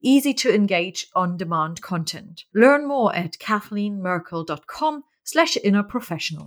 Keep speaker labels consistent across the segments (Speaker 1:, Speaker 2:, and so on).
Speaker 1: easy to engage on demand content. Learn more at kathleenmerkel.com slash inner professional.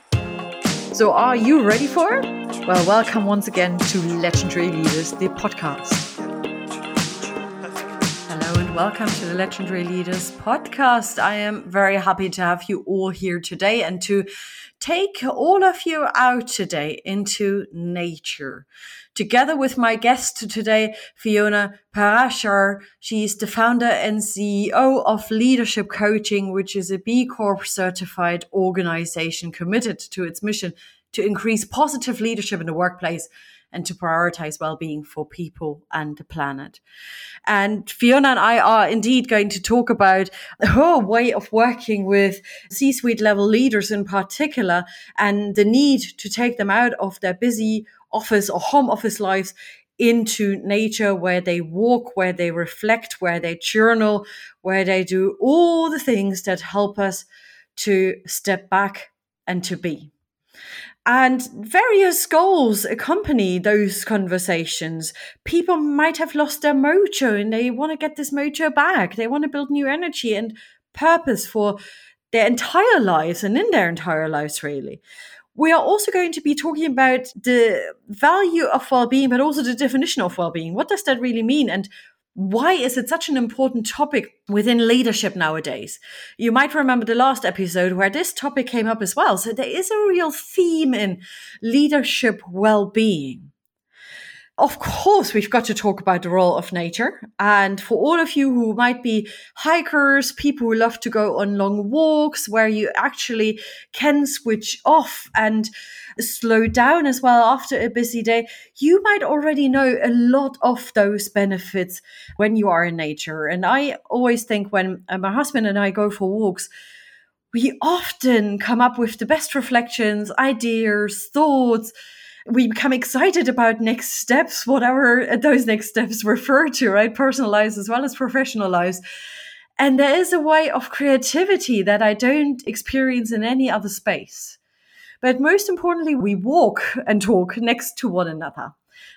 Speaker 1: So, are you ready for it? Well, welcome once again to Legendary Leaders, the podcast. Hello, and welcome to the Legendary Leaders podcast. I am very happy to have you all here today and to take all of you out today into nature. Together with my guest today, Fiona Parashar. She's the founder and CEO of Leadership Coaching, which is a B Corp certified organization committed to its mission to increase positive leadership in the workplace and to prioritize well-being for people and the planet. And Fiona and I are indeed going to talk about her way of working with C-suite level leaders in particular and the need to take them out of their busy office or home office lives into nature where they walk, where they reflect, where they journal, where they do all the things that help us to step back and to be. And various goals accompany those conversations. People might have lost their mojo and they want to get this mojo back. They want to build new energy and purpose for their entire lives and in their entire lives, really. We are also going to be talking about the value of well being, but also the definition of well being. What does that really mean? And why is it such an important topic within leadership nowadays? You might remember the last episode where this topic came up as well. So there is a real theme in leadership well being of course, we've got to talk about the role of nature. And for all of you who might be hikers, people who love to go on long walks where you actually can switch off and slow down as well after a busy day, you might already know a lot of those benefits when you are in nature. And I always think when uh, my husband and I go for walks, we often come up with the best reflections, ideas, thoughts we become excited about next steps, whatever those next steps refer to, right? Personal lives as well as professional lives. And there is a way of creativity that I don't experience in any other space. But most importantly, we walk and talk next to one another,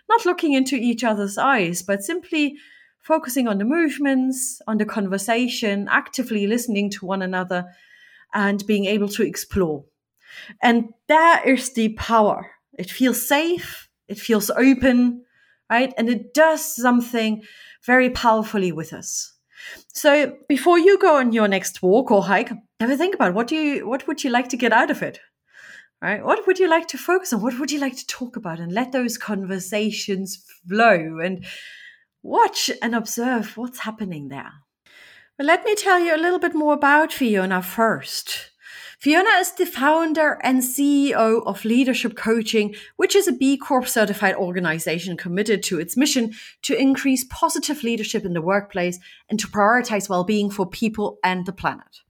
Speaker 1: not looking into each other's eyes, but simply focusing on the movements, on the conversation, actively listening to one another, and being able to explore. And that is the power it feels safe, it feels open, right? And it does something very powerfully with us. So before you go on your next walk or hike, have a think about what do you what would you like to get out of it? Right? What would you like to focus on? What would you like to talk about? And let those conversations flow and watch and observe what's happening there. But let me tell you a little bit more about Fiona first. Fiona is the founder and CEO of Leadership Coaching, which is a B Corp certified organization committed to its mission to increase positive leadership in the workplace and to prioritize well being for people and the planet.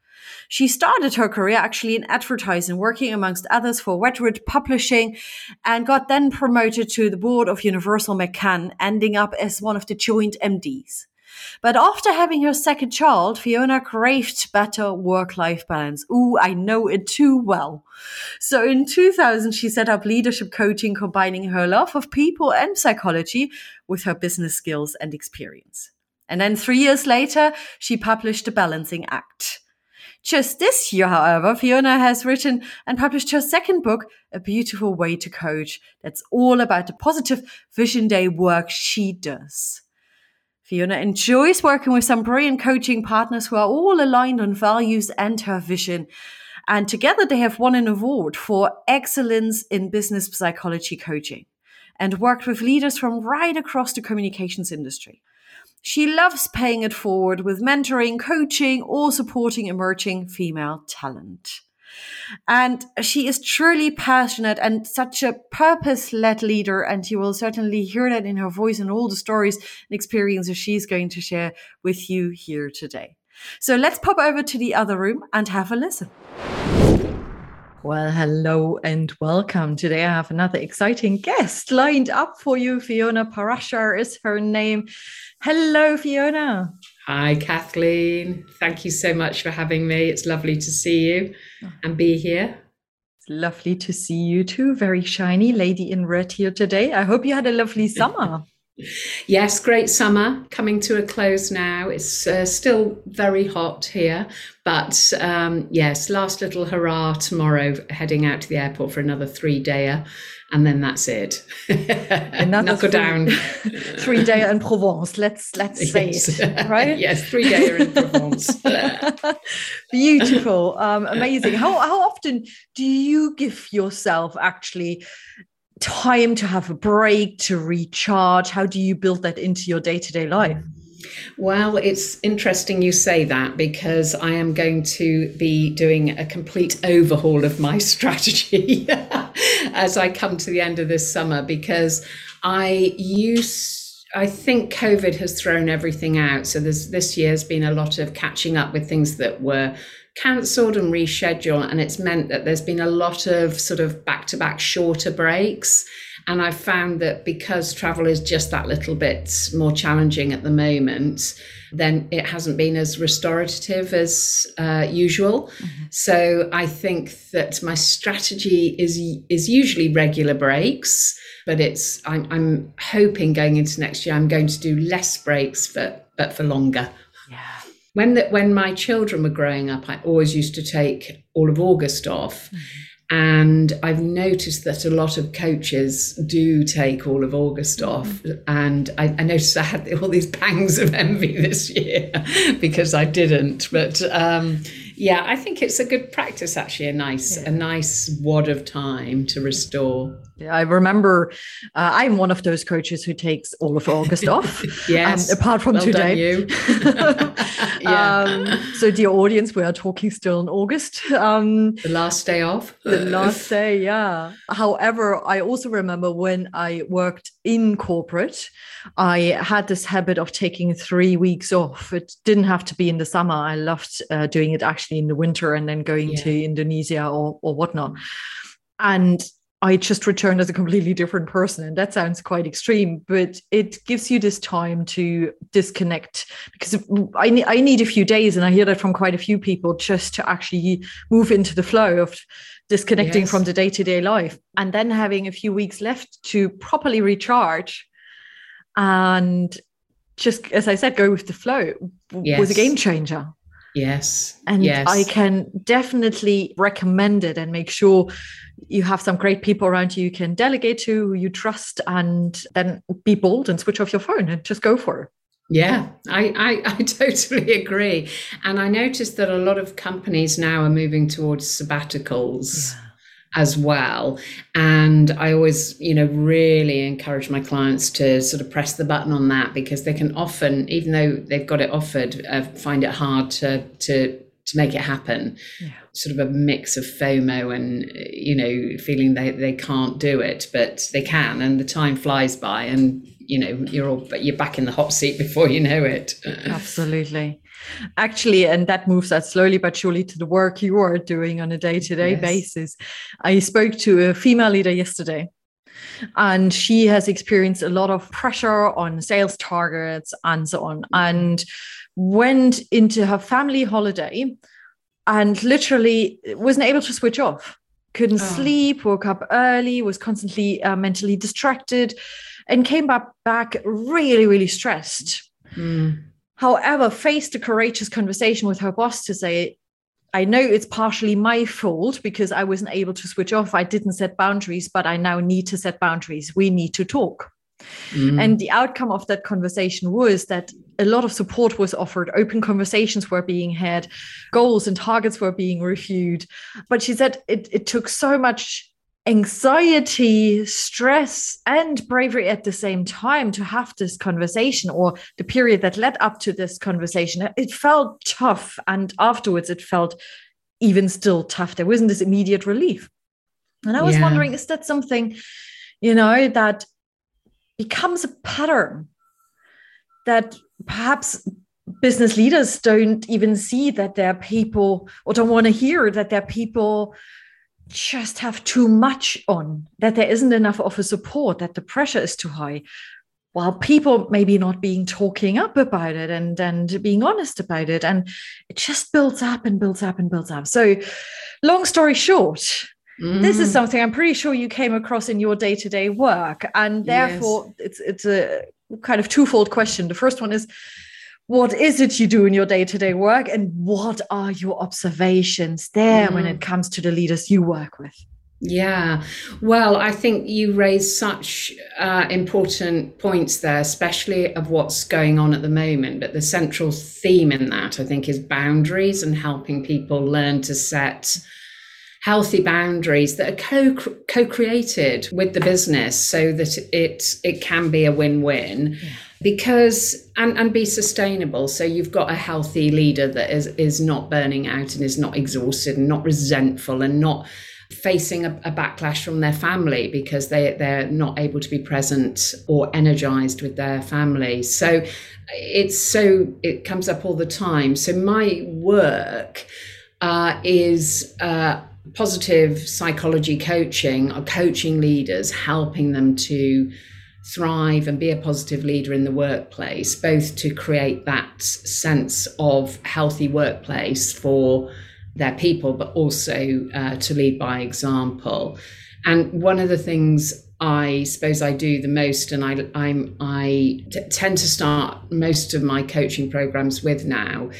Speaker 1: She started her career actually in advertising, working amongst others for Wedgwood Publishing, and got then promoted to the board of Universal McCann, ending up as one of the joint MDs. But after having her second child, Fiona craved better work life balance. Ooh, I know it too well. So in 2000, she set up leadership coaching, combining her love of people and psychology with her business skills and experience. And then three years later, she published The Balancing Act. Just this year, however, Fiona has written and published her second book, A Beautiful Way to Coach, that's all about the positive Vision Day work she does. Fiona enjoys working with some brilliant coaching partners who are all aligned on values and her vision. And together they have won an award for excellence in business psychology coaching and worked with leaders from right across the communications industry. She loves paying it forward with mentoring, coaching, or supporting emerging female talent. And she is truly passionate and such a purpose led leader. And you will certainly hear that in her voice and all the stories and experiences she's going to share with you here today. So let's pop over to the other room and have a listen. Well, hello and welcome. Today I have another exciting guest lined up for you. Fiona Parashar is her name. Hello, Fiona.
Speaker 2: Hi, Kathleen. Thank you so much for having me. It's lovely to see you and be here.
Speaker 1: It's lovely to see you too. Very shiny lady in red here today. I hope you had a lovely summer.
Speaker 2: Yes, great summer coming to a close now. It's uh, still very hot here, but um, yes, last little hurrah tomorrow, heading out to the airport for another three dayer, and then that's it.
Speaker 1: Another Knuckle down. three dayer in Provence. Let's let's say yes. it right.
Speaker 2: yes, three dayer in Provence.
Speaker 1: Beautiful, um, amazing. How how often do you give yourself actually? time to have a break, to recharge? How do you build that into your day to day life?
Speaker 2: Well, it's interesting you say that because I am going to be doing a complete overhaul of my strategy as I come to the end of this summer because I used I think COVID has thrown everything out. So this year's been a lot of catching up with things that were cancelled and rescheduled. And it's meant that there's been a lot of sort of back to back shorter breaks. And I've found that because travel is just that little bit more challenging at the moment, then it hasn't been as restorative as uh, usual. Mm-hmm. So I think that my strategy is is usually regular breaks, but it's I'm, I'm hoping going into next year I'm going to do less breaks, but but for longer Yeah when that when my children were growing up, I always used to take all of August off. Mm-hmm. And I've noticed that a lot of coaches do take all of August mm-hmm. off. And I, I, noticed I had all these pangs of envy this year because I didn't. But um, yeah, I think it's a good practice, actually, a nice, yeah. a nice wad of time to restore.
Speaker 1: I remember uh, I'm one of those coaches who takes all of August off.
Speaker 2: yes.
Speaker 1: Um, apart from
Speaker 2: well
Speaker 1: today. yeah. um, so, dear audience, we are talking still in August. Um,
Speaker 2: the last day off.
Speaker 1: the last day, yeah. However, I also remember when I worked in corporate, I had this habit of taking three weeks off. It didn't have to be in the summer. I loved uh, doing it actually in the winter and then going yeah. to Indonesia or, or whatnot. And I just returned as a completely different person. And that sounds quite extreme, but it gives you this time to disconnect because I, ne- I need a few days. And I hear that from quite a few people just to actually move into the flow of disconnecting yes. from the day to day life and then having a few weeks left to properly recharge and just, as I said, go with the flow yes. was a game changer.
Speaker 2: Yes.
Speaker 1: And
Speaker 2: yes.
Speaker 1: I can definitely recommend it and make sure you have some great people around you you can delegate to, who you trust, and then be bold and switch off your phone and just go for it.
Speaker 2: Yeah, I, I, I, totally agree. And I noticed that a lot of companies now are moving towards sabbaticals. Yeah. As well. And I always, you know, really encourage my clients to sort of press the button on that because they can often, even though they've got it offered, uh, find it hard to, to, to make it happen. Yeah sort of a mix of FOMO and you know feeling they they can't do it, but they can, and the time flies by, and you know you're all but you're back in the hot seat before you know it.
Speaker 1: Absolutely. Actually, and that moves us slowly but surely to the work you are doing on a day to day basis. I spoke to a female leader yesterday and she has experienced a lot of pressure on sales targets and so on and went into her family holiday and literally wasn't able to switch off couldn't oh. sleep woke up early was constantly uh, mentally distracted and came back back really really stressed mm. However faced a courageous conversation with her boss to say i know it's partially my fault because i wasn't able to switch off. I didn't set boundaries but i now need to set boundaries. We need to talk. Mm. And the outcome of that conversation was that a lot of support was offered, open conversations were being had, goals and targets were being reviewed. But she said it, it took so much anxiety, stress, and bravery at the same time to have this conversation or the period that led up to this conversation. It felt tough. And afterwards, it felt even still tough. There wasn't this immediate relief. And I was yeah. wondering, is that something, you know, that becomes a pattern that perhaps business leaders don't even see that there are people or don't want to hear that there are people just have too much on, that there isn't enough of a support, that the pressure is too high. While people maybe not being talking up about it and, and being honest about it. And it just builds up and builds up and builds up. So, long story short, mm. this is mm. something I'm pretty sure you came across in your day to day work. And therefore, yes. it's, it's a kind of twofold question. The first one is, what is it you do in your day-to-day work and what are your observations there mm. when it mm. comes to the leaders you work with
Speaker 2: yeah, well, I think you raise such uh, important points there, especially of what's going on at the moment. But the central theme in that, I think, is boundaries and helping people learn to set healthy boundaries that are co co created with the business, so that it it can be a win win. Yeah because and and be sustainable. So you've got a healthy leader that is is not burning out and is not exhausted and not resentful and not facing a, a, backlash from their family because they they're not able to be present or energized with their family. So it's so it comes up all the time. So my work uh, is uh, positive psychology coaching or coaching leaders helping them to thrive and be a positive leader in the workplace, both to create that sense of healthy workplace for their people, but also uh, to lead by example. And one of the things I suppose I do the most, and I I'm I t- tend to start most of my coaching programs with now,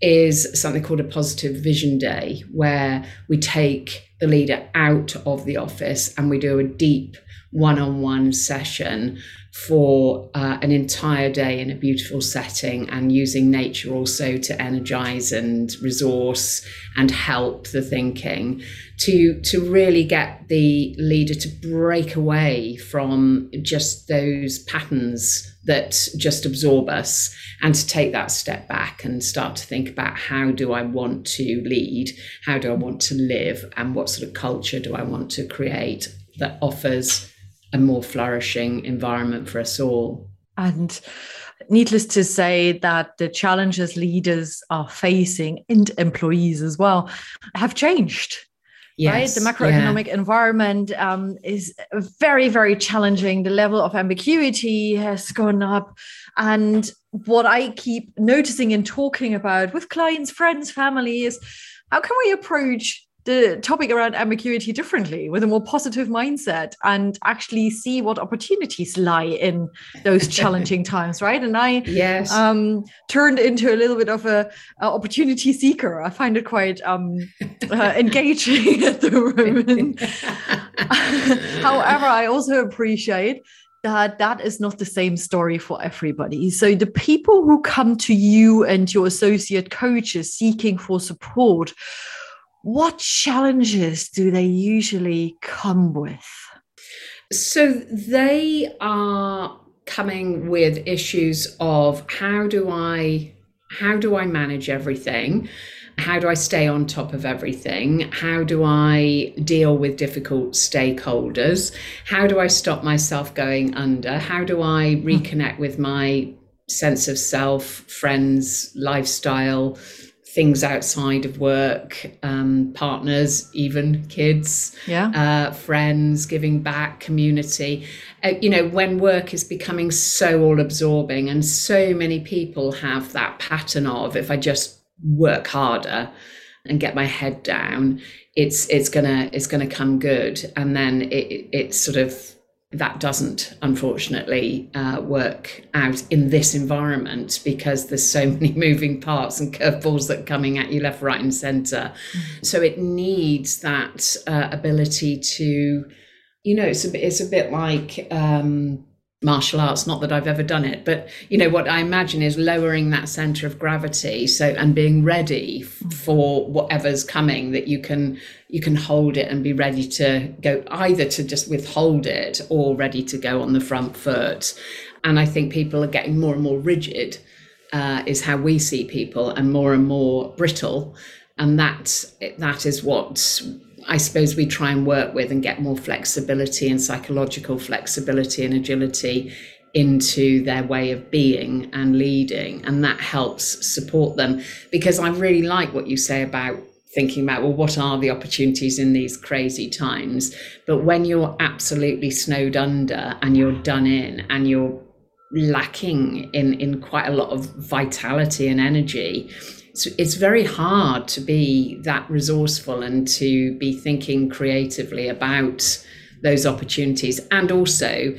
Speaker 2: is something called a positive vision day, where we take the leader out of the office and we do a deep one on one session for uh, an entire day in a beautiful setting and using nature also to energize and resource and help the thinking to to really get the leader to break away from just those patterns that just absorb us and to take that step back and start to think about how do I want to lead how do I want to live and what sort of culture do I want to create that offers a more flourishing environment for us all.
Speaker 1: And needless to say that the challenges leaders are facing and employees as well have changed yes, right the macroeconomic yeah. environment um, is very very challenging the level of ambiguity has gone up and what i keep noticing and talking about with clients friends family is how can we approach the topic around ambiguity differently with a more positive mindset and actually see what opportunities lie in those challenging times right? And i
Speaker 2: yes.
Speaker 1: um, turned into a little bit of a, a opportunity seeker. I find it quite um, uh, engaging at the moment. However i also appreciate that that is not the same story for everybody. So the people who come to you and your associate coaches seeking for support, what challenges do they usually come with?
Speaker 2: So they are coming with issues of how do I how do I manage everything? How do I stay on top of everything? How do I deal with difficult stakeholders? How do I stop myself going under? How do I hmm. reconnect with my sense of self, friends, lifestyle, things outside of work, um, partners, even kids,
Speaker 1: yeah.
Speaker 2: uh, friends, giving back, community. Uh, you know, when work is becoming so all absorbing, and so many people have that pattern of if I just work harder and get my head down, it's it's gonna it's gonna come good, and then it, it's sort of that doesn't unfortunately uh, work out in this environment because there's so many moving parts and curveballs that are coming at you left right and center mm-hmm. so it needs that uh, ability to you know it's a bit it's a bit like um, martial arts not that i've ever done it but you know what i imagine is lowering that center of gravity so and being ready for whatever's coming that you can you can hold it and be ready to go either to just withhold it or ready to go on the front foot. And i think people are getting more and more rigid uh, is how we see people and more and more brittle. And that that is what I suppose we try and work with and get more flexibility and psychological flexibility and agility into their way of being and leading. And that helps support them. Because I really like what you say about thinking about, well, what are the opportunities in these crazy times? But when you're absolutely snowed under and you're done in and you're lacking in, in quite a lot of vitality and energy, it's, very hard to be that resourceful and to be thinking creatively about those opportunities. And also,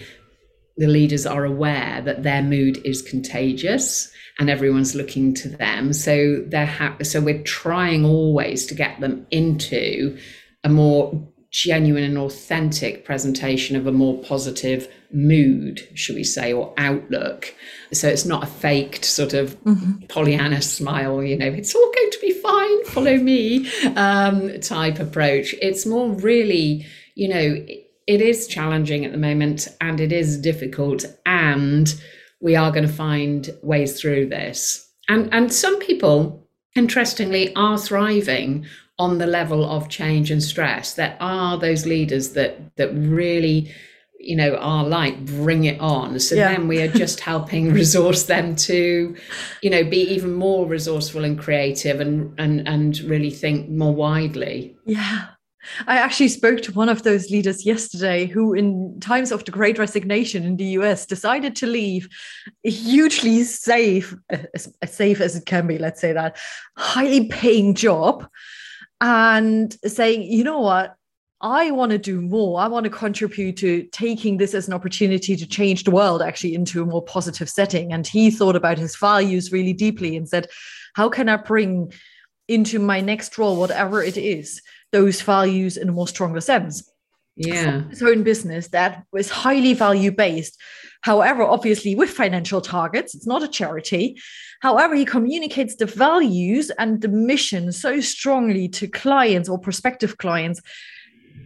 Speaker 2: the leaders are aware that their mood is contagious and everyone's looking to them. So they're ha- so we're trying always to get them into a more genuine and authentic presentation of a more positive mood, should we say, or outlook. So it's not a faked sort of mm-hmm. Pollyanna smile, you know, it's all going to be fine, follow me um, type approach. It's more really, you know, it is challenging at the moment and it is difficult, and we are going to find ways through this. And, and some people, interestingly, are thriving on the level of change and stress. There are those leaders that that really you know are like bring it on so yeah. then we are just helping resource them to you know be even more resourceful and creative and and and really think more widely
Speaker 1: yeah I actually spoke to one of those leaders yesterday who, in times of the great resignation in the US, decided to leave hugely safe, as, as safe as it can be, let's say that, highly paying job and saying, you know what, I want to do more. I want to contribute to taking this as an opportunity to change the world actually into a more positive setting. And he thought about his values really deeply and said, how can I bring into my next role, whatever it is, those values in a more stronger sense?
Speaker 2: Yeah.
Speaker 1: His own business that was highly value based. However, obviously with financial targets, it's not a charity. However, he communicates the values and the mission so strongly to clients or prospective clients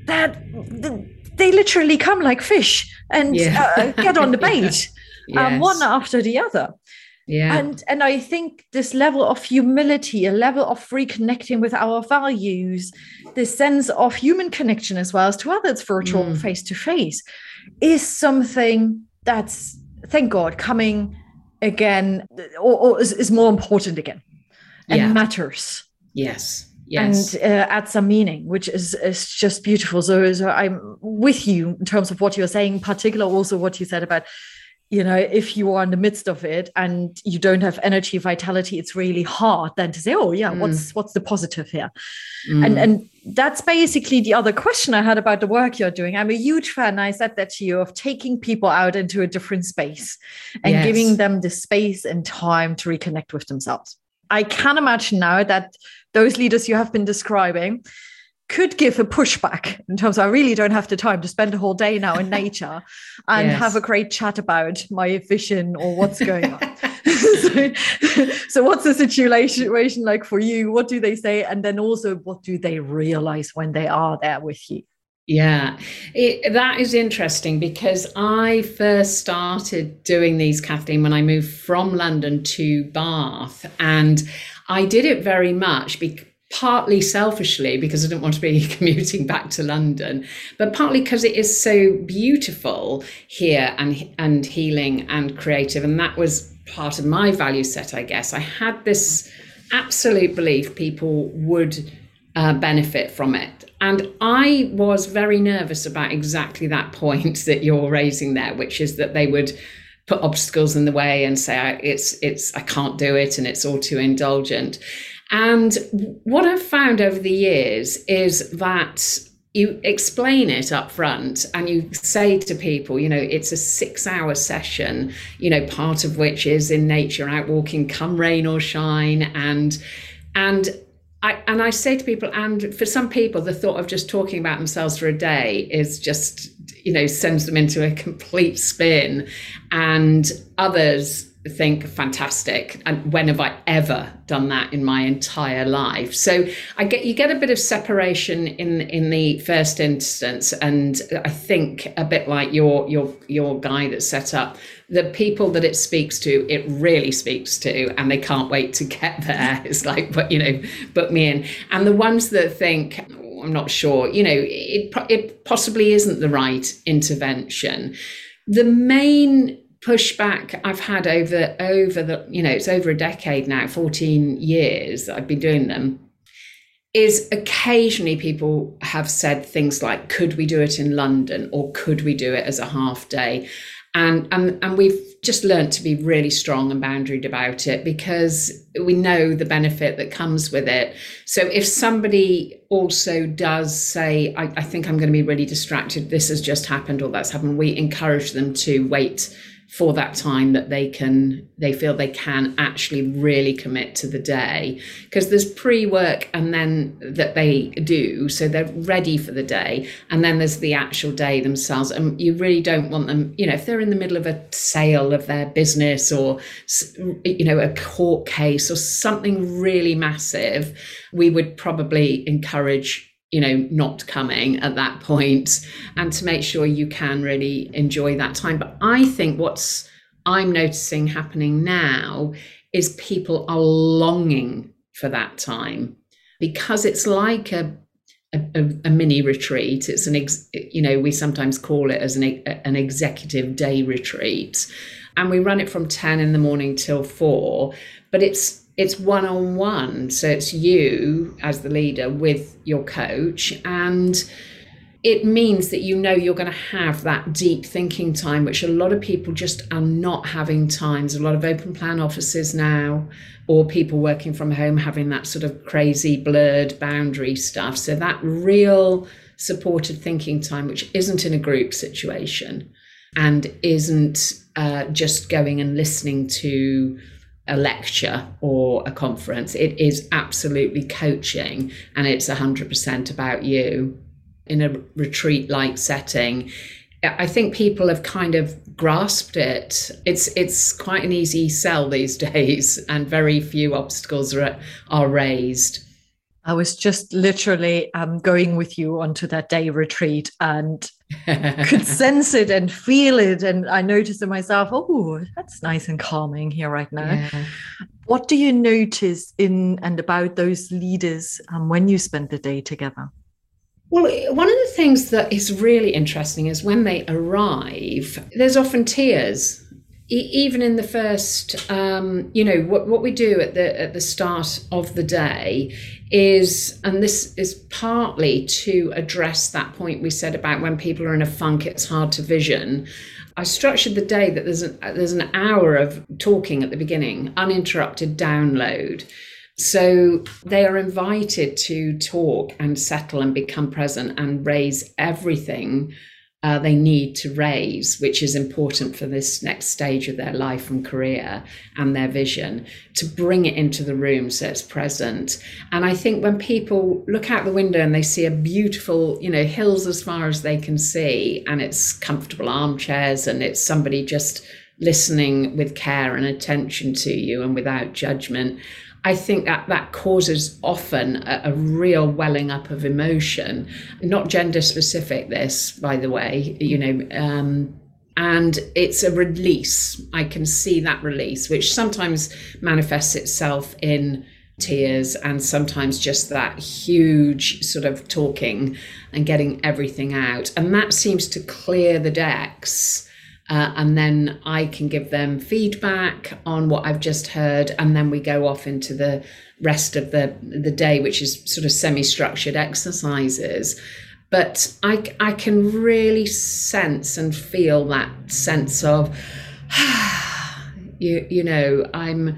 Speaker 1: that they literally come like fish and yeah. uh, get on the bait, yes. um, one after the other.
Speaker 2: Yeah.
Speaker 1: And and I think this level of humility, a level of reconnecting with our values, this sense of human connection as well as to others, virtual face to face, is something that's thank God coming again or, or is, is, more important again and yeah. matters.
Speaker 2: Yes.
Speaker 1: Yes. and uh, add some meaning which is is just beautiful. So, so i'm with you in terms of what you're saying particular also what you said about you know if you are in the midst of it and you don't have energy vitality it's really hard then to say oh yeah mm. what's what's the positive here mm. and and that's basically the other question i had about the work you're doing i'm a huge fan i said that to you of taking people out into a different space and yes. giving them the space and time to reconnect with themselves i can imagine now that those leaders you have been describing could give a pushback in terms of I really don't have the time to spend a whole day now in nature and yes. have a great chat about my vision or what's going on. so, so, what's the situation like for you? What do they say? And then also, what do they realize when they are there with you?
Speaker 2: Yeah, it, that is interesting because I first started doing these, Kathleen, when I moved from London to Bath. And I did it very much because partly selfishly because I didn't want to be commuting back to London, but partly because it is so beautiful here and and healing and creative, and that was part of my value set, I guess. I had this absolute belief people would uh, benefit from it. And I was very nervous about exactly that point that you're raising there, which is that they would put obstacles in the way and say it's it's I can't do it and it's all too indulgent. And what I've found over the years is that you explain it up front and you say to people, you know, it's a six hour session, you know, part of which is in nature, out walking, come rain or shine. And, and, I, and I say to people, and for some people, the thought of just talking about themselves for a day is just you know sends them into a complete spin and others think fantastic and when have i ever done that in my entire life? So i get you get a bit of separation in in the first instance and i think a bit like your your your guy that's set up the people that it speaks to it really speaks to and they can't wait to get there. It's like but you know put me in. And the ones that think oh, i'm not sure you know it it possibly isn't the right intervention. The main pushback I've had over over the you know it's over a decade now 14 years I've been doing them is occasionally people have said things like could we do it in London or could we do it as a half day? And and and we've just learned to be really strong and boundaried about it because we know the benefit that comes with it. So if somebody also does say I, I think i'm going to be really distracted. This has just happened or that's happened we encourage them to wait for that time that they can they feel they can actually really commit to the day. Because there's pre-work and then that they do so they're ready for the day. And then there's the actual day themselves. And you really don't want them you know if they're in the middle of a sale of their business or you know a court case or something really massive we would probably encourage you know, not coming at that point and to make sure you can really enjoy that time. But I think what's I'm noticing happening now is people are longing for that time because it's like a a, a, mini retreat. It's an, ex, you know, we sometimes call it as an, an executive day retreat. And we run it from 10 in the morning till four, but it's it's one on one. So it's you as the leader with your coach. And it means that you know you're going to have that deep thinking time, which a lot of people just are not having times. A lot of open plan offices now, or people working from home having that sort of crazy blurred boundary stuff. So that real supported thinking time, which isn't in a group situation and isn't uh, just going and listening to a lecture or a conference. It is absolutely coaching and it's 100% about you in a retreat like setting. I think people have kind of grasped it. It's it's quite an easy sell these days, and very few obstacles are, are raised.
Speaker 1: I was just literally um, going with you onto that day retreat and could sense it and feel it. And I noticed in myself, oh, that's nice and calming here right now. Yeah. What do you notice in and about those leaders um, when you spend the day together?
Speaker 2: Well, one of the things that is really interesting is when they arrive, there's often tears even in the first um, you know what, what we do at the at the start of the day is and this is partly to address that point we said about when people are in a funk it's hard to vision. I structured the day that there's an there's an hour of talking at the beginning uninterrupted download. So they are invited to talk and settle and become present and raise everything uh, they need to raise, which is important for this next stage of their life and career and their vision, to bring it into the room so it's present. And I think when people look out the window and they see a beautiful, you know, hills as far as they can see, and it's comfortable armchairs and it's somebody just listening with care and attention to you and without judgment. I think that that causes often a, a, real welling up of emotion, not gender specific. This, by the way, you know, um, and it's a release. I can see that release, which sometimes manifests itself in tears and sometimes just that huge sort of talking and getting everything out, and that seems to clear the decks uh, and then I can give them feedback on what I've just heard, and then we go off into the rest of the the day, which is sort of semi-structured exercises. But I I can really sense and feel that sense of you you know I'm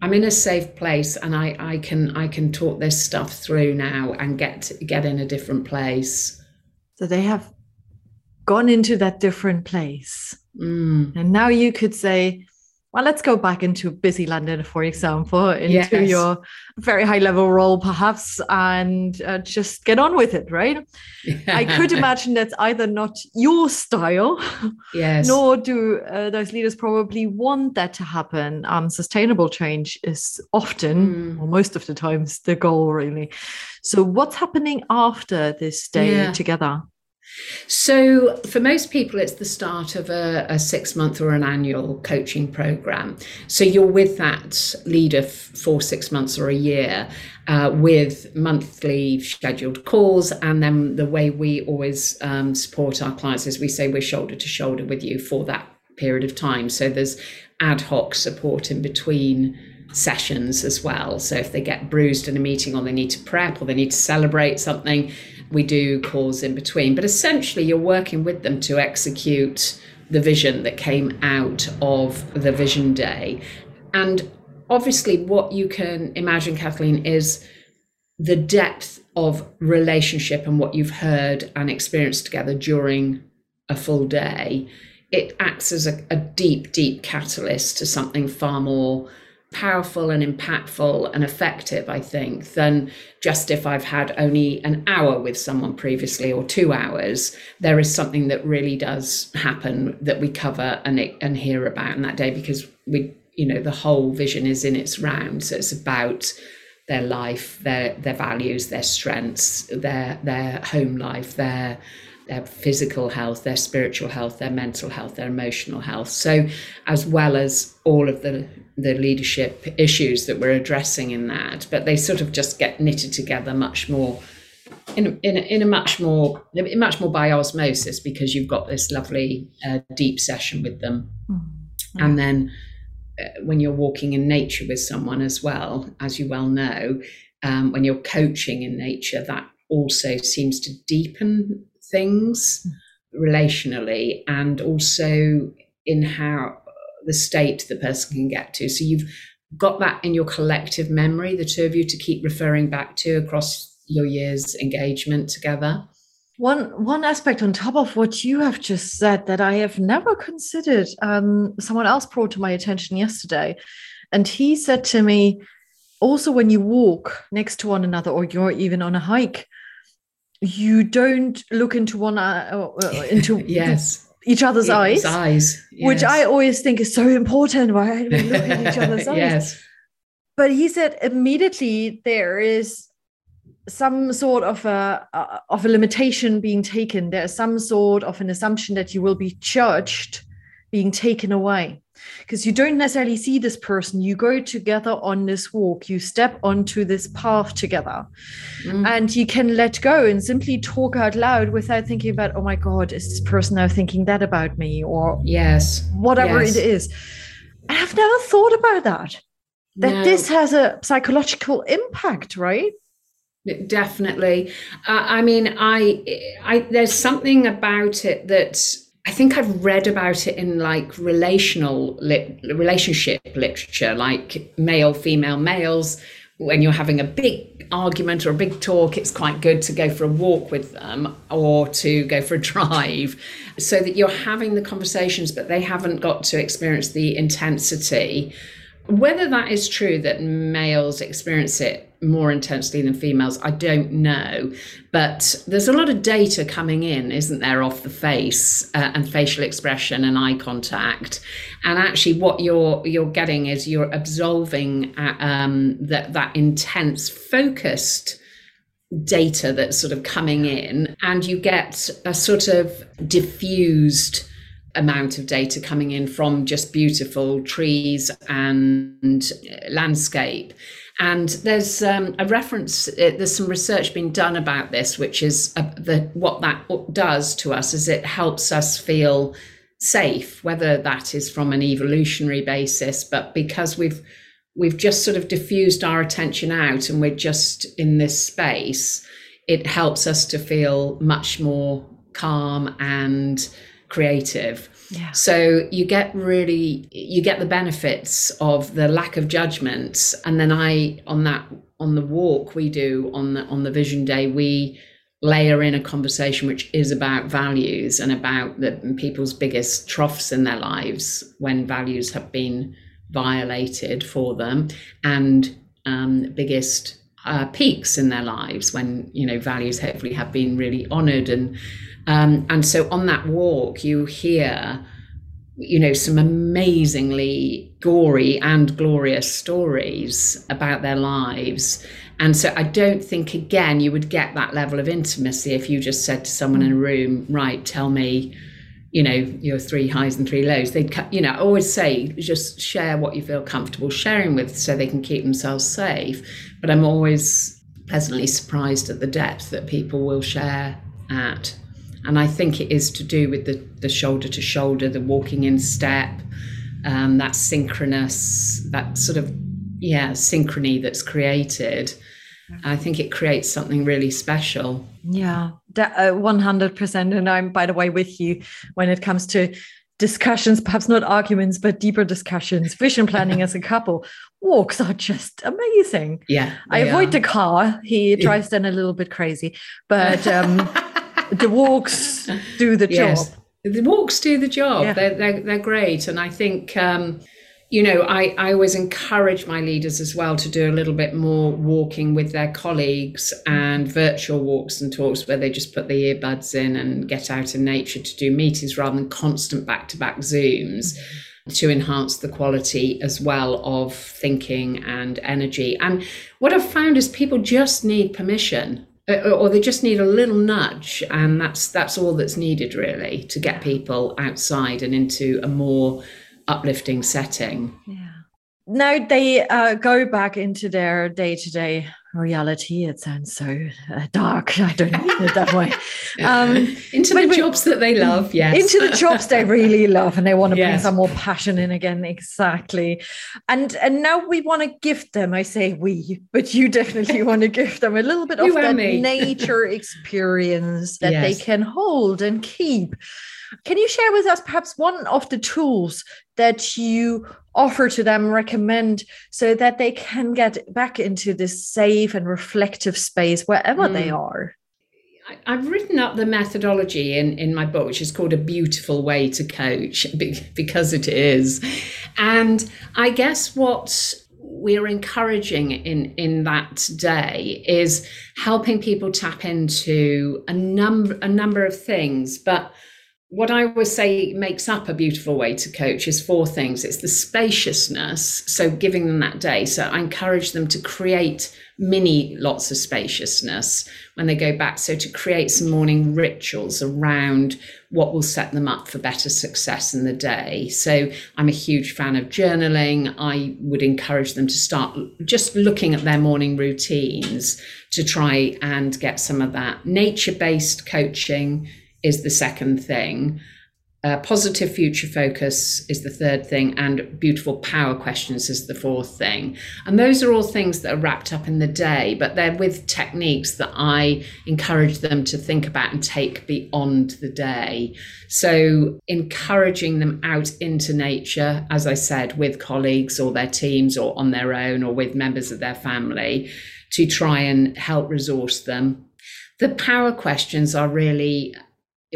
Speaker 2: I'm in a safe place and I I can I can talk this stuff through now and get get in a different place.
Speaker 1: So they have gone into that different place
Speaker 2: Mm.
Speaker 1: And now you could say, well, let's go back into busy London, for example, into yes. your very high level role, perhaps, and uh, just get on with it, right? Yeah. I could imagine that's either not your style,
Speaker 2: yes,
Speaker 1: nor do uh, those leaders probably want that to happen. Um, sustainable change is often, mm. or most of the times, the goal, really. So, what's happening after this day yeah. together?
Speaker 2: So, for most people, it's the start of a, a six month or an annual coaching program. So, you're with that leader f- for six months or a year uh, with monthly scheduled calls. And then the way we always um, support our clients is we say we're shoulder to shoulder with you for that period of time. So, there's ad hoc support in between sessions as well. So if they get bruised in a meeting or they need to prep or they need to celebrate something, we do calls in between. But essentially, you're working with them to execute the vision that came out of the Vision Day. And obviously, what you can imagine, Kathleen, is the depth of relationship and what you've heard and experienced together during a full day. It acts as a, a deep, deep catalyst to something far more powerful and impactful and effective, I think, than just if I've had only an hour with someone previously or two hours. There is something that really does happen that we cover and and hear about in that day because we, you know, the whole vision is in its round. So it's about their life, their their values, their strengths, their their home life, their their physical health, their spiritual health, their mental health, their emotional health. So, as well as all of the the leadership issues that we're addressing in that, but they sort of just get knitted together much more in a, in a, in a much more in much more by osmosis because you've got this lovely uh, deep session with them, mm-hmm. and then uh, when you're walking in nature with someone as well, as you well know, um, when you're coaching in nature, that also seems to deepen things relationally and also in how the state the person can get to. So you've got that in your collective memory, the two of you to keep referring back to across your years engagement together.
Speaker 1: One one aspect on top of what you have just said that I have never considered, um, someone else brought to my attention yesterday, and he said to me, also when you walk next to one another or you're even on a hike, you don't look into one eye uh, uh, into
Speaker 2: yes
Speaker 1: each other's eyes,
Speaker 2: eyes
Speaker 1: yes. which I always think is so important. Why we look at each other's eyes?
Speaker 2: Yes.
Speaker 1: But he said immediately there is some sort of a uh, of a limitation being taken. There's some sort of an assumption that you will be judged being taken away because you don't necessarily see this person. You go together on this walk, you step onto this path together, mm. and you can let go and simply talk out loud without thinking about, oh my God, is this person now thinking that about me? Or
Speaker 2: yes,
Speaker 1: whatever
Speaker 2: yes.
Speaker 1: it is. I've never thought about that. That no. this has a psychological impact, right?
Speaker 2: Definitely. Uh, I mean, I, I, there's something about it that I think I've read about it in like relational lit, relationship literature, like male, female, males. When you're having a big argument or a big talk, it's quite good to go for a walk with them or to go for a drive so that you're having the conversations, but they haven't got to experience the intensity whether that is true that males experience it more intensely than females, I don't know. But there's a lot of data coming in, isn't there, off the face uh, and facial expression and eye contact. And actually, what you're you're getting is you're absolving uh, um, that that intense, focused data that's sort of coming in, and you get a sort of diffused amount of data coming in from just beautiful trees and landscape. And there's um, a reference, uh, there's some research being done about this, which is uh, the, what that does to us is it helps us feel safe, whether that is from an evolutionary basis, but because we've we've just sort of diffused our attention out and we're just in this space, it helps us to feel much more calm and creative.
Speaker 1: Yeah.
Speaker 2: So you get really you get the benefits of the lack of judgment. And then I on that on the walk we do on the on the vision day, we layer in a conversation which is about values and about the people's biggest troughs in their lives when values have been violated for them and um, biggest uh, peaks in their lives when you know values hopefully have been really honored and um, and so on that walk you hear you know some amazingly gory and glorious stories about their lives and so I don't think, again, you would get that level of intimacy if you just said to someone in a room, right, tell me, you know, your three highs and three lows. They'd, you know, I always say, just share what you feel comfortable sharing with so they can keep themselves safe. But I'm always pleasantly surprised at the depth that people will share at. And I think it is to do with the, the shoulder to shoulder, the walking in step, um, that synchronous, that sort of, yeah, synchrony that's created I think it creates something really special.
Speaker 1: Yeah, uh, one hundred percent. And I'm, by the way, with you when it comes to discussions, perhaps not arguments, but deeper discussions. Vision planning as a couple walks are just amazing.
Speaker 2: Yeah,
Speaker 1: I avoid are. the car. He drives then a little bit crazy, but um, the walks do the yes. job.
Speaker 2: The walks do the job. Yeah. They're, they're, they're great, and I think. Um, you know, I, I always encourage my leaders as well to do a little bit more walking with their colleagues and virtual walks and talks where they just put the earbuds in and get out in nature to do meetings rather than constant back to back Zooms to enhance the quality as well of thinking and energy. And what I've found is people just need permission or they just need a little nudge and that's that's all that's needed really to get people outside and into a more uplifting setting.
Speaker 1: Yeah. Now they uh, go back into their day to day reality. It sounds so uh, dark. I don't mean it that way.
Speaker 2: Um, into the jobs that they love, yes.
Speaker 1: Into the jobs they really love, and they want to yes. bring some more passion in again. Exactly. And and now we want to gift them. I say we, but you definitely want to give them a little bit of that me. nature experience that yes. they can hold and keep. Can you share with us perhaps one of the tools that you offer to them, recommend, so that they can get back into this safe and reflective space wherever mm. they are?
Speaker 2: I've written up the methodology in, in my book, which is called A Beautiful Way to Coach, because it is. And I guess what we're encouraging in, in that day is helping people tap into a number a number of things. But what I always say makes up a beautiful way to coach is four things. It's the spaciousness, so giving them that day. So I encourage them to create mini lots of spaciousness when they go back. So to create some morning rituals around what will set them up for better success in the day. So I'm a huge fan of journaling. I would encourage them to start just looking at their morning routines to try and get some of that nature based coaching is the second thing. Uh, positive future focus is the third thing, and beautiful power questions is the fourth thing. And those are all things that are wrapped up in the day, but they're with techniques that I encourage them to think about and take beyond the day. So, encouraging them out into nature, as I said, with colleagues or their teams or on their own or with members of their family to try and help resource them. The power questions are really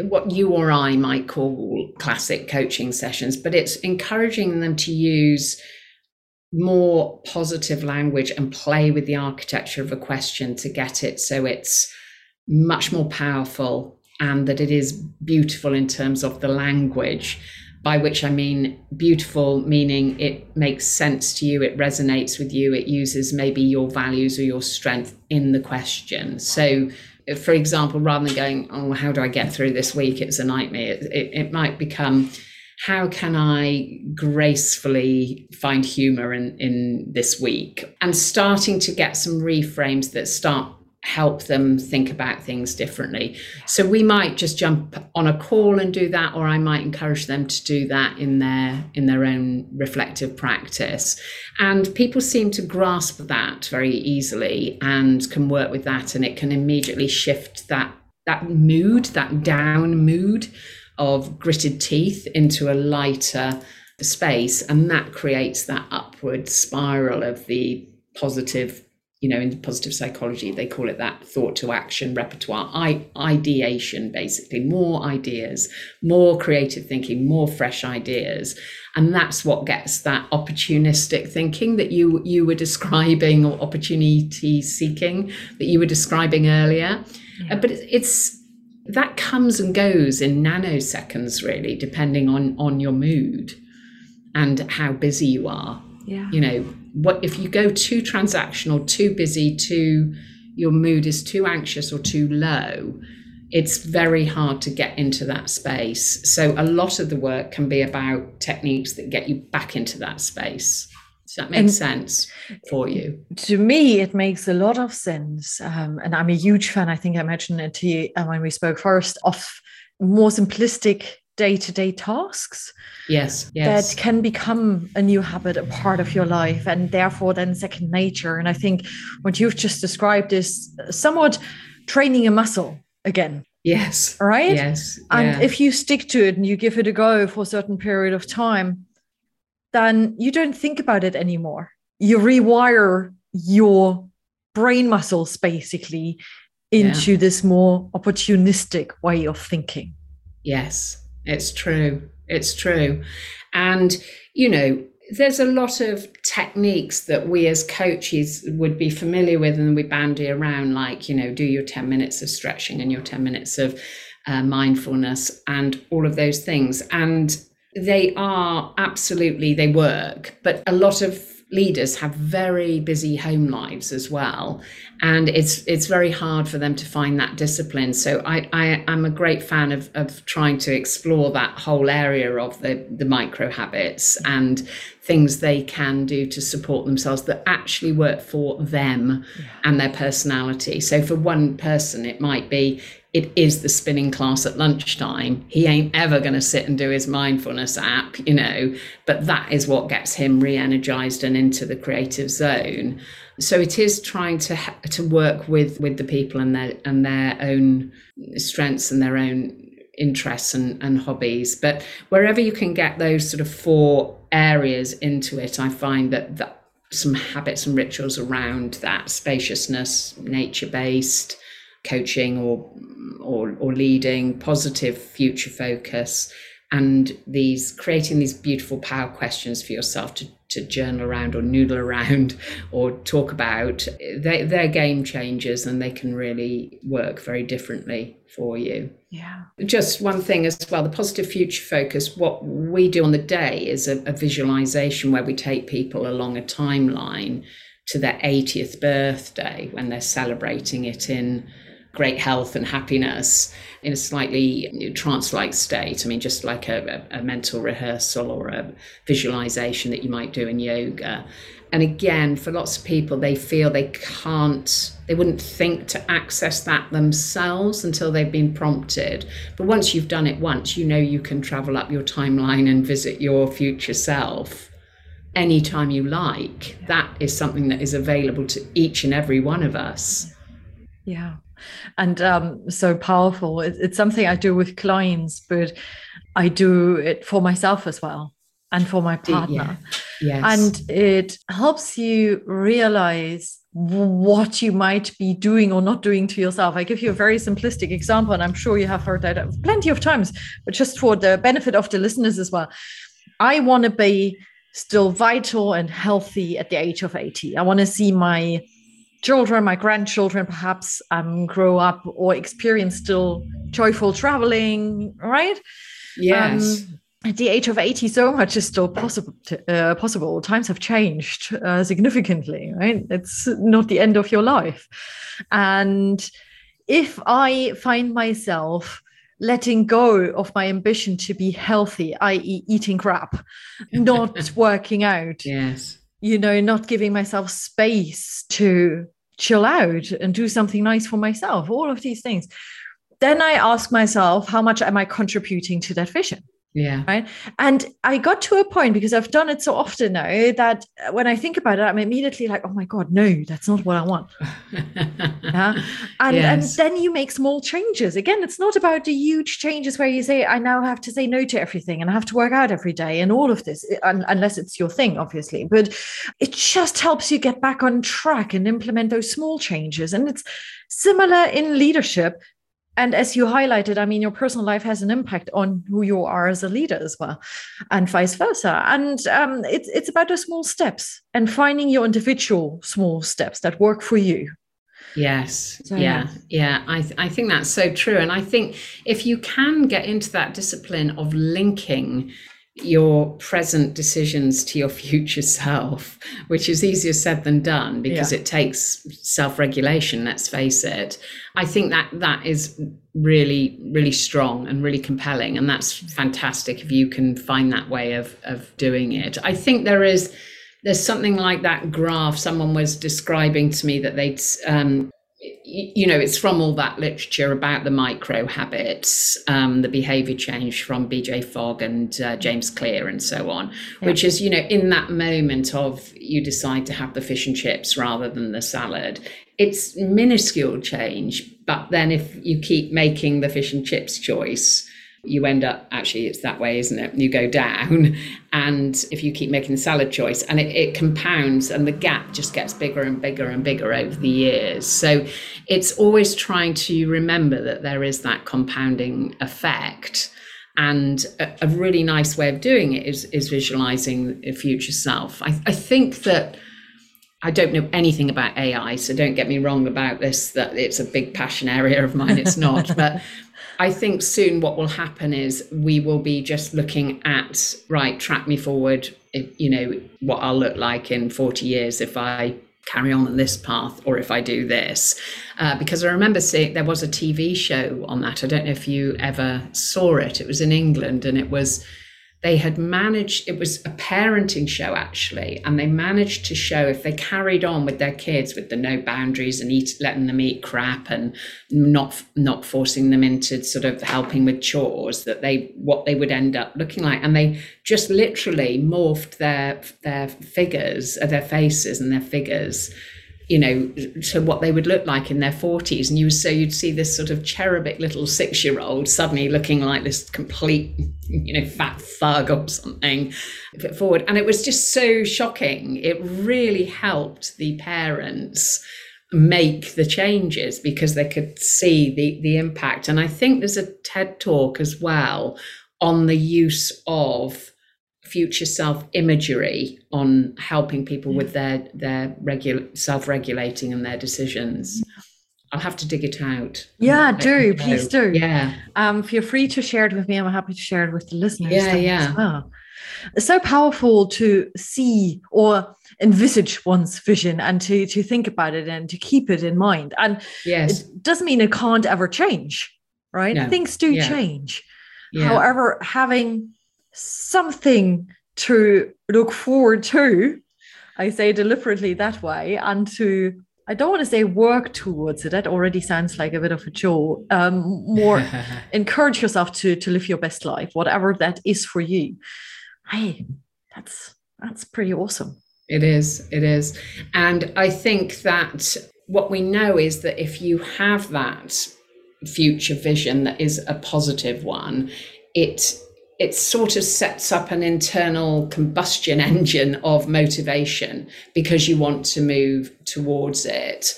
Speaker 2: what you or I might call classic coaching sessions, but it's encouraging them to use more positive language and play with the architecture of a question to get it so it's much more powerful and that it is beautiful in terms of the language. By which I mean beautiful, meaning it makes sense to you, it resonates with you, it uses maybe your values or your strength in the question. So for example, rather than going, oh, how do I get through this week? It's a nightmare. It, it, it might become, how can I gracefully find humor in, in this week? And starting to get some reframes that start help them think about things differently. So we might just jump on a call and do that or I might encourage them to do that in their in their own reflective practice. And people seem to grasp that very easily and can work with that and it can immediately shift that that mood, that down mood of gritted teeth into a lighter space and that creates that upward spiral of the positive you know, in positive psychology, they call it that thought to action repertoire, I, ideation, basically, more ideas, more creative thinking, more fresh ideas. And that's what gets that opportunistic thinking that you, you were describing or opportunity seeking that you were describing earlier. Yeah. Uh, but it's, that comes and goes in nanoseconds, really, depending on, on your mood and how busy you are.
Speaker 1: Yeah.
Speaker 2: You know, what if you go too transactional, too busy, too your mood is too anxious or too low, it's very hard to get into that space. So a lot of the work can be about techniques that get you back into that space. Does that make and sense for you?
Speaker 1: To me, it makes a lot of sense. Um, and I'm a huge fan, I think I mentioned it to you uh, when we spoke first, of more simplistic day-to-day tasks.
Speaker 2: Yes, yes.
Speaker 1: That can become a new habit a part of your life and therefore then second nature. And i think what you've just described is somewhat training a muscle again.
Speaker 2: Yes.
Speaker 1: Right?
Speaker 2: Yes
Speaker 1: and yeah. if you stick to it and you give it a go for a certain period of time then you don't think about it anymore. You rewire your brain muscles basically into yeah. this more opportunistic way of thinking.
Speaker 2: Yes it's true. It's true. And, you know, there's a lot of techniques that we as coaches would be familiar with and we bandy around, like, you know, do your 10 minutes of stretching and your 10 minutes of uh, mindfulness and all of those things. And they are absolutely, they work, but a lot of leaders have very busy home lives as well. And it's it's very hard for them to find that discipline. So i, I am a great fan of, of trying to explore that whole area of the the micro habits and things they can do to support themselves that actually work for them yeah. and their personality. So for one person it might be it is the spinning class at lunchtime. He ain't ever going to sit and do his mindfulness app, you know, but that is what gets him re energized and into the creative zone. So it is trying to to work with with the people and their and their own strengths and their own interests and, and hobbies. But wherever you can get those sort of four areas into it, I find that, that some habits and rituals around that spaciousness, nature based, coaching or or, or leading, positive future focus, and these creating these beautiful power questions for yourself to, to journal around or noodle around or talk about they, they're game changers and they can really work very differently for you.
Speaker 1: Yeah.
Speaker 2: Just one thing as well the positive future focus what we do on the day is a, a visualization where we take people along a timeline to their 80th birthday when they're celebrating it in great health and happiness in a slightly trance like state. I mean, just like a, a, a, mental rehearsal or a visualization that you might do in yoga. And again, for lots of people, they feel they can't, they wouldn't think to access that themselves until they've been prompted. But once you've done it once, you know you can travel up your timeline and visit your future self anytime you like. That is something that is available to each and every one of us.
Speaker 1: Yeah and um, so powerful. It, it's something I do with clients, but I do it for myself as well and for my partner.
Speaker 2: Yeah. Yes.
Speaker 1: And it helps you realize what you might be doing or not doing to yourself. I give you a very simplistic example, and I'm sure you have heard that plenty of times, but just for the benefit of the listeners as well. I want to be still vital and healthy at the age of 80. I want to see my children, my grandchildren, perhaps um, grow up or experience still joyful traveling, right?
Speaker 2: Yes.
Speaker 1: Um, at the age of 80 so much is still possible to, uh, possible times have changed uh, significantly right it's not the end of your life and if i find myself letting go of my ambition to be healthy i.e eating crap not working out
Speaker 2: yes
Speaker 1: you know, not giving myself space to chill out and do something nice for myself, all of these things. Then I ask myself, how much am I contributing to that vision?
Speaker 2: Yeah.
Speaker 1: Right. And I got to a point because I've done it so often now that uh, when I think about it, I'm immediately like, oh my God, no, that's not what I want. yeah. And, yes. and then you make small changes. Again, it's not about the huge changes where you say, I now have to say no to everything and I have to work out every day and all of this, uh, unless it's your thing, obviously. But it just helps you get back on track and implement those small changes. And it's similar in leadership and as you highlighted, I mean, your personal life has an impact on who you are as a leader as well, and vice versa. And um, it's it's about the small steps and finding your individual small steps that work for you.
Speaker 2: Yes. So, yeah. Yeah. I, th- I think that's so true. And I think if you can get into that discipline of linking your present decisions to your future self, which is easier said than done because yeah. it takes self-regulation, let's face it. I think that that is really, really strong and really compelling. And that's fantastic if you can find that way of of doing it. I think there is there's something like that graph someone was describing to me that they'd um, you know, it's from all that literature about the micro habits, um, the behavior change from BJ Fogg and uh, James Clear and so on, yeah. which is, you know, in that moment of you decide to have the fish and chips rather than the salad, it's minuscule change. But then if you keep making the fish and chips choice, you end up actually it's that way isn't it you go down and if you keep making the salad choice and it, it, compounds and the gap just gets bigger and bigger and bigger over the years so it's always trying to remember that there is that compounding effect and a, a really nice way of doing it is, is visualizing a future self I, I think that I don't know anything about AI, so don't get me wrong about this, that it's a big passion area of mine. It's not. but I think soon what will happen is we will be just looking at, right, track me forward, if, you know, what I'll look like in 40 years if I carry on on this path or if I do this. Uh, because I remember seeing there was a TV show on that. I don't know if you ever saw it. It was in England and it was they had managed it was a parenting show actually and they managed to show if they carried on with their kids with the no boundaries and eat letting them eat crap and not not forcing them into sort of helping with chores that they what they would end up looking like. And they just literally morphed their their figures uh, their faces and their figures you know, to what they would look like in their 40s. And you so you'd see this sort of cherubic little six year old suddenly looking like this complete, you know, fat thug or something Put forward. And it was just so shocking. It really helped the parents make the changes because they could see the the impact. And I think there's a TED talk as well on the use of future self imagery on helping people with their their regular self-regulating and their decisions. I'll have to dig it out.
Speaker 1: Yeah do. please do.
Speaker 2: Yeah.
Speaker 1: Um feel free to share it with me. I'm happy to share it with the listeners
Speaker 2: yeah yeah.
Speaker 1: well. it's so powerful to see or envisage one's vision and to to think about it and to keep it in mind. And
Speaker 2: yes.
Speaker 1: it doesn't mean it can't ever change right? No. things do yeah. change. Yeah. however having something to look forward to. I say deliberately that way, and to I don't want to say work towards it. That already sounds like a bit of a chore. Um, more encourage yourself to to live your best life, whatever that is for you. Hey, that's that's pretty awesome.
Speaker 2: It is. It is, and I think that what we know is that if you have that future vision that is a positive one, it it sort of sets up an internal combustion engine of motivation because you want to move towards it.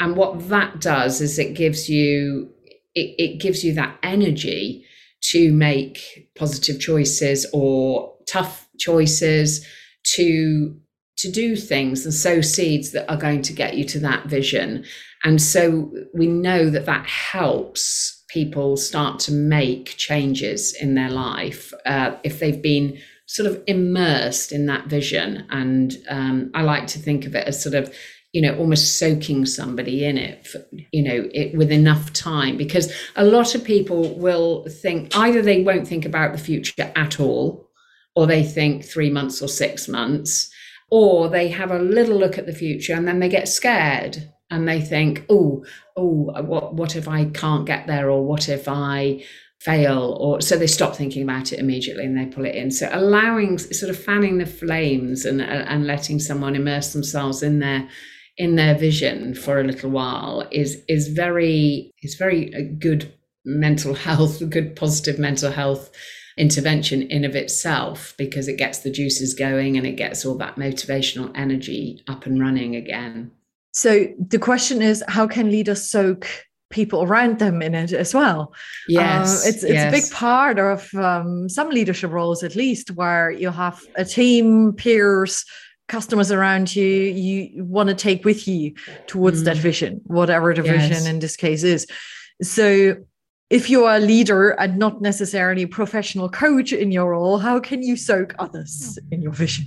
Speaker 2: And what that does is it gives you it, it gives you that energy to make positive choices or tough choices to to do things and sow seeds that are going to get you to that vision. And so we know that that helps people start to make changes in their life uh, if they've been sort of immersed in that vision. And um, I like to think of it as sort of you know almost soaking somebody in it for, you know it with enough time because a lot of people will think either they won't think about the future at all or they think 3 months or 6 months or they have a little look at the future and then they get scared and they think, oh, oh, what what if I can't get there, or what if I fail? Or so they stop thinking about it immediately and they pull it in. So allowing sort of fanning the flames and uh, and letting someone immerse themselves in their in their vision for a little while is is very is very uh, good mental health good positive mental health intervention in of itself because it gets the juices going and it gets all that motivational energy up and running again
Speaker 1: so the question is how can leaders soak people around them in it as well.
Speaker 2: Yes,
Speaker 1: uh, it's it's yes. a big part of um, some leadership roles, at least, where you have a team, peers, customers around you. You want to take with you towards mm. that vision, whatever the yes. vision in this case is. So. If you are a leader and not necessarily a professional coach in your role, how can you soak others in your vision?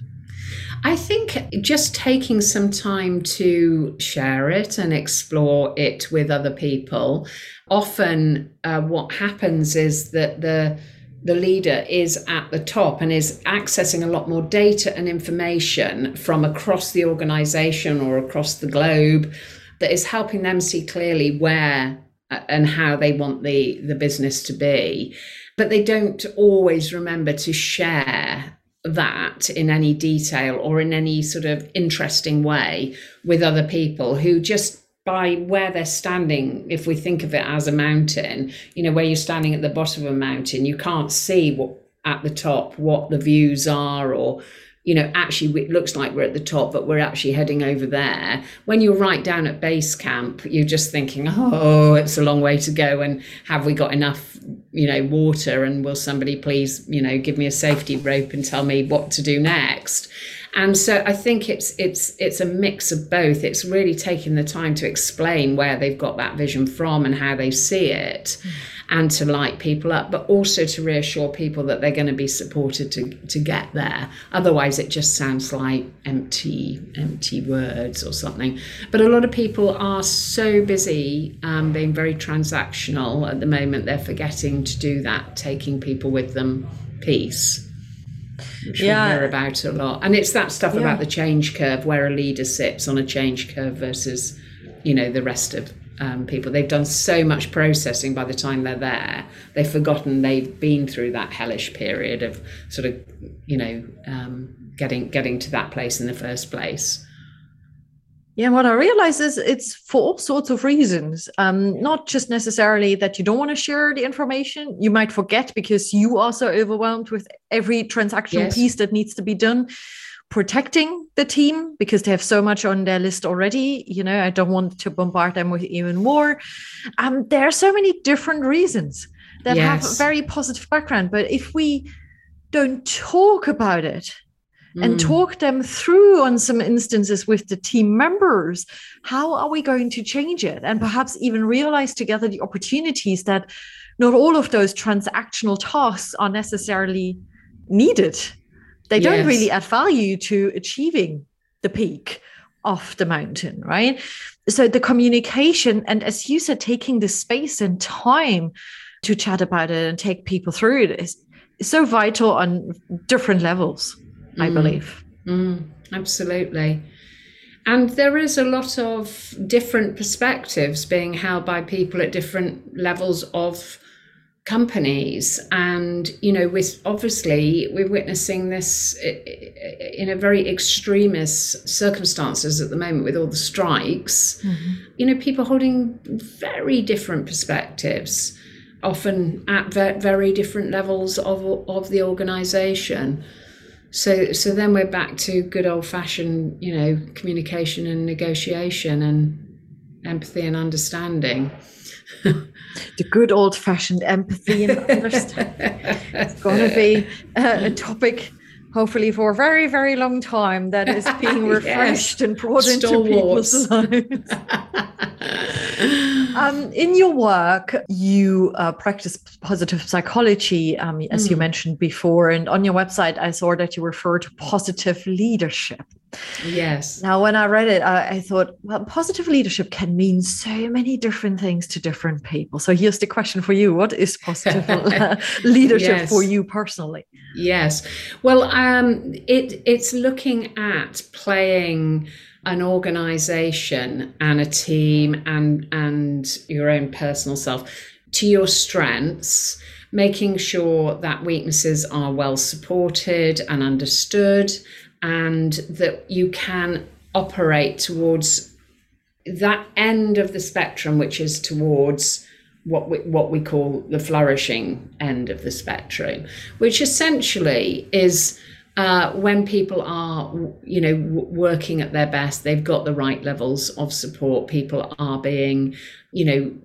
Speaker 2: I think just taking some time to share it and explore it with other people. Often, uh, what happens is that the the leader is at the top and is accessing a lot more data and information from across the organization or across the globe that is helping them see clearly where uh, and how they want the the business to be but they don't always remember to share that in any detail or in any sort of interesting way with other people who just by where they're standing, if we think of it as a mountain, you know, where you're standing at the bottom of a mountain, you can't see what at the top what the views are or you know, actually it looks like we're at the top, but we're actually heading over there. When you're right down at base camp, you're just thinking, oh, it's a long way to go. And have we got enough, you know, water? And will somebody please, you know, give me a safety rope and tell me what to do next? And so I think it's it's it's a mix of both. It's really taking the time to explain where they've got that vision from and how they see it. Mm and to light people up, but also to reassure people that they're going to be supported to, to get there. Otherwise, it just sounds like empty, empty words or something. But a lot of people are so busy um, being very transactional at the moment, they're forgetting to do that, taking people with them piece which yeah. we hear about a lot. And it's that stuff yeah. about the change curve, where a leader sits on a change curve versus, you know, the rest of um, people. They've done so much processing by the time they're there. They've forgotten they've been through that hellish period of sort of, you know, um, getting getting to that place in the first place.
Speaker 1: Yeah, what I realize is it's for all sorts of reasons. Um, not just necessarily that you don't want to share the information. You might forget because you are so overwhelmed with every transactional yes. piece that needs to be done protecting the team because they have so much on their list already. You know, I don't want to bombard them with even more. Um, there are so many different reasons that yes. have a very positive background. But if we don't talk about it mm. and talk them through on some instances with the team members, how are we going to change it? And perhaps even realize together the opportunities that not all of those transactional tasks are necessarily needed they don't really add value to achieving the peak of the mountain, right? So the communication, and as you said, taking the space and time to chat about it and take people through it is, is so vital on different levels, mm. I believe.
Speaker 2: Mm, absolutely. And there is a lot of different perspectives being held by people at different levels of companies. And you know with obviously we're witnessing this in a very extremist circumstances at the moment with all the strikes. Mm-hmm. you know people holding very different perspectives often at very different levels of of the organization. So so then we're back to good old fashioned you know communication and negotiation and empathy and understanding
Speaker 1: the good old fashioned empathy and understanding. it's going to be a, a, topic, hopefully, for a very, very long time that is being refreshed yes. and brought Star into Wars. people's lives. um, in your work, you uh, practice positive psychology, um, as mm. you mentioned before. And on your website, I saw that you refer to positive leadership.
Speaker 2: Yes.
Speaker 1: Now, when I read it, I, I, thought, well, positive leadership can mean so many different things to different people. So here's the question for you What is positive leadership yes. for you personally?
Speaker 2: Yes. Well, um, it, it's looking at playing an organization and a team and and your own personal self to your strengths making sure that weaknesses are well supported and understood, and that you can operate towards that end of the spectrum, which is towards what we, what we call the flourishing end of the spectrum, which essentially is uh, when people are, you know, w- working at their best, they've got the right levels of support. People are being, you know,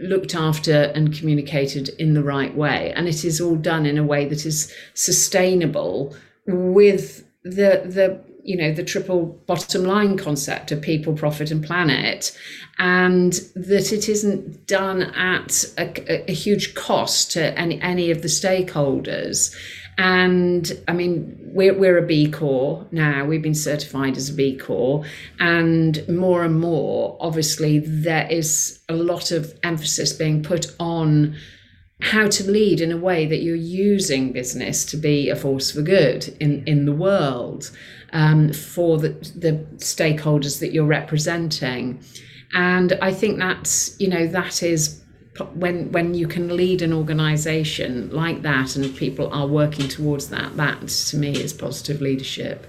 Speaker 2: looked after and communicated in the right way, and it is all done in a way that is sustainable with the the you know the triple bottom line concept of people profit and planet and that it isn't done at a, a, huge cost to any any of the stakeholders and I mean, we're, we're a B Corp now. We've been certified as a B Corp. And more and more, obviously, there is a lot of emphasis being put on how to lead in a way that you're using business to be a force for good in, in the world um, for the, the stakeholders that you're representing. And I think that's, you know, that is when when you can lead an organization like that and people are working towards that that to me is positive leadership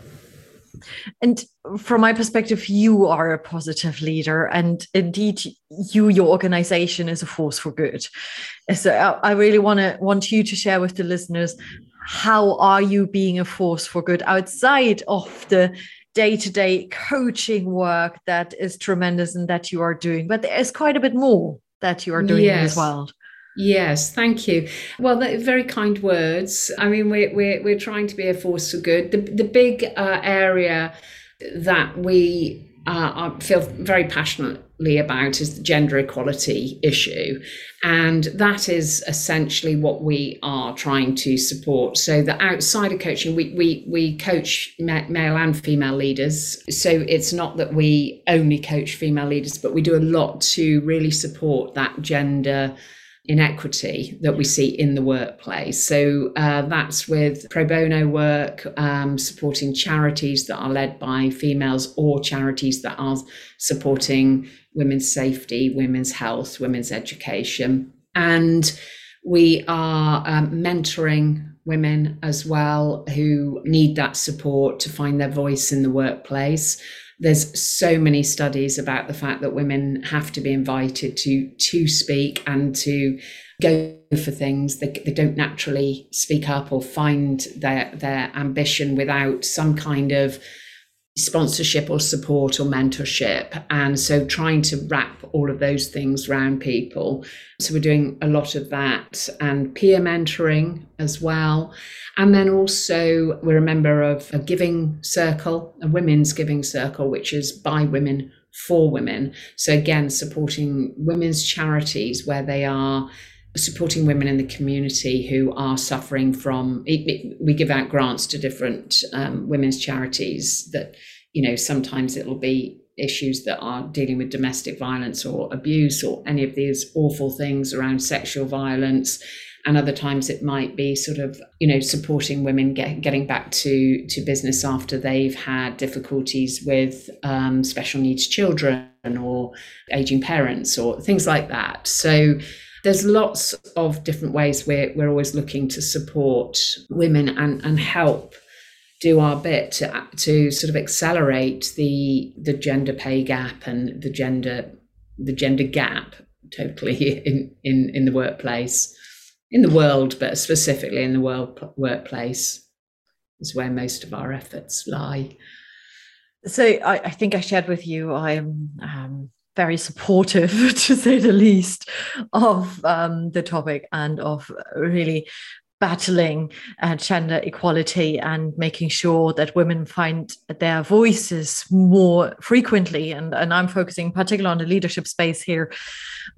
Speaker 1: and from my perspective you are a positive leader and indeed you your organization is a force for good so uh, i really want to want you to share with the listeners how are you being a force for good outside of the day-to-day coaching work that is tremendous and that you are doing but there is quite a bit more that you are doing yes. as well.
Speaker 2: Yes, thank you. Well, very kind words. I mean, we're, we're, we're trying to be a force for good. The, the big uh, area that we uh, feel very passionately about is the gender equality issue. And that is essentially what we are trying to support. So the outside of coaching, we, we, we coach male and female leaders. So it's not that we only coach female leaders, but we do a lot to really support that gender inequity that we see in the workplace. So uh, that's with pro bono work, um, supporting charities that are led by females or charities that are supporting women's safety, women's health, women's education. And we are um, mentoring women as well who need that support to find their voice in the workplace there's so many studies about the fact that women have to be invited to to speak and to go for things. They, they don't naturally speak up or find their their ambition without some kind of sponsorship or support or mentorship. And so trying to wrap all of those things around people. So we're doing a lot of that and peer mentoring as well. And then also we're a member of a giving circle, a women's giving circle, which is by women for women. So again, supporting women's charities where they are supporting women in the community who are suffering from it, it, we give out grants to different um, women's charities that you know sometimes it'll be issues that are dealing with domestic violence or abuse or any of these awful things around sexual violence. And other times it might be sort of you know supporting women get, getting back to to business after they've had difficulties with um, special needs children or aging parents or things like that. So there's lots of different ways we're, we're always looking to support women and, and help do our bit to, to sort of accelerate the the gender pay gap and the gender the gender gap totally in in in the workplace in the world but specifically in the world workplace is where most of our efforts lie.
Speaker 1: So I, I think i shared with you i'm um, very supportive, to say the least, of um, the topic and of really battling uh, gender equality and making sure that women find their voices more frequently. And, and I'm focusing particularly on the leadership space here.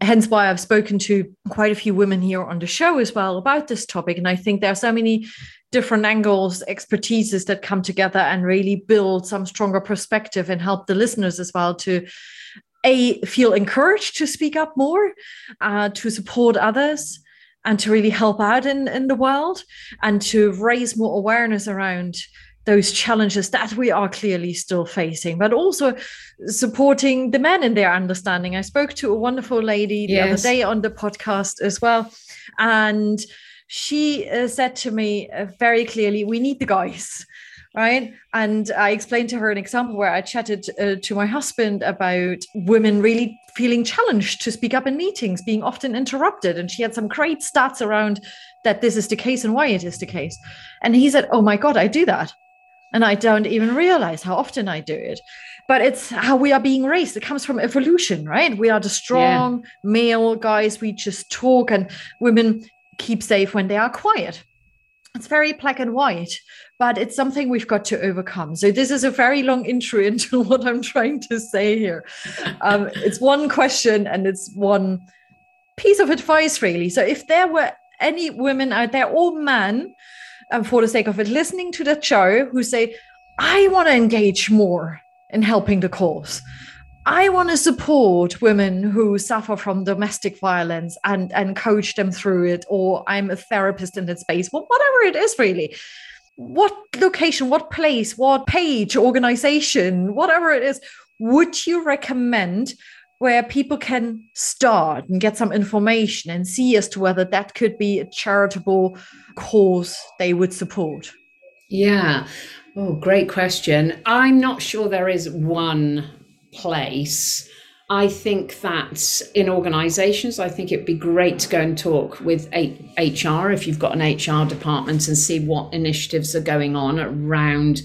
Speaker 1: Hence why I've spoken to quite a few women here on the show as well about this topic. And I think there are so many different angles, expertises that come together and really build some stronger perspective and help the listeners as well to a feel encouraged to speak up more, uh, to support others, and to really help out in in the world, and to raise more awareness around those challenges that we are clearly still facing, but also supporting the men in their understanding. I spoke to a wonderful lady the yes. other day on the podcast as well, and she uh, said to me uh, very clearly, we need the guys right? And I explained to her an example where I chatted uh, to my husband about women really feeling challenged to speak up in meetings, being often interrupted. And she had some great stats around that this is the case and why it is the case. And he said, Oh my God, I do that. And I don't even realize how often I do it. But it's how we are being raised. It comes from evolution, right? We are the strong yeah. male guys. We just talk, and women keep safe when they are quiet it's very black and white but it's something we've got to overcome. So this is a very long intro into what i'm trying to say here. Um, it's one question and it's one piece of advice really. So if there were any women out there or men um, for the sake of it listening to the show who say i want to engage more in helping the cause. I want to support women who suffer from domestic violence and, and coach them through it, or I'm a therapist in that space, well, whatever it is, really. What location, what place, what page, organization, whatever it is, would you recommend where people can start and get some information and see as to whether that could be a charitable cause they would support?
Speaker 2: Yeah. Oh, great question. I'm not sure there is one place. I think that in organizations, I think it'd be great to go and talk with HR if you've got an HR department and see what initiatives are going on around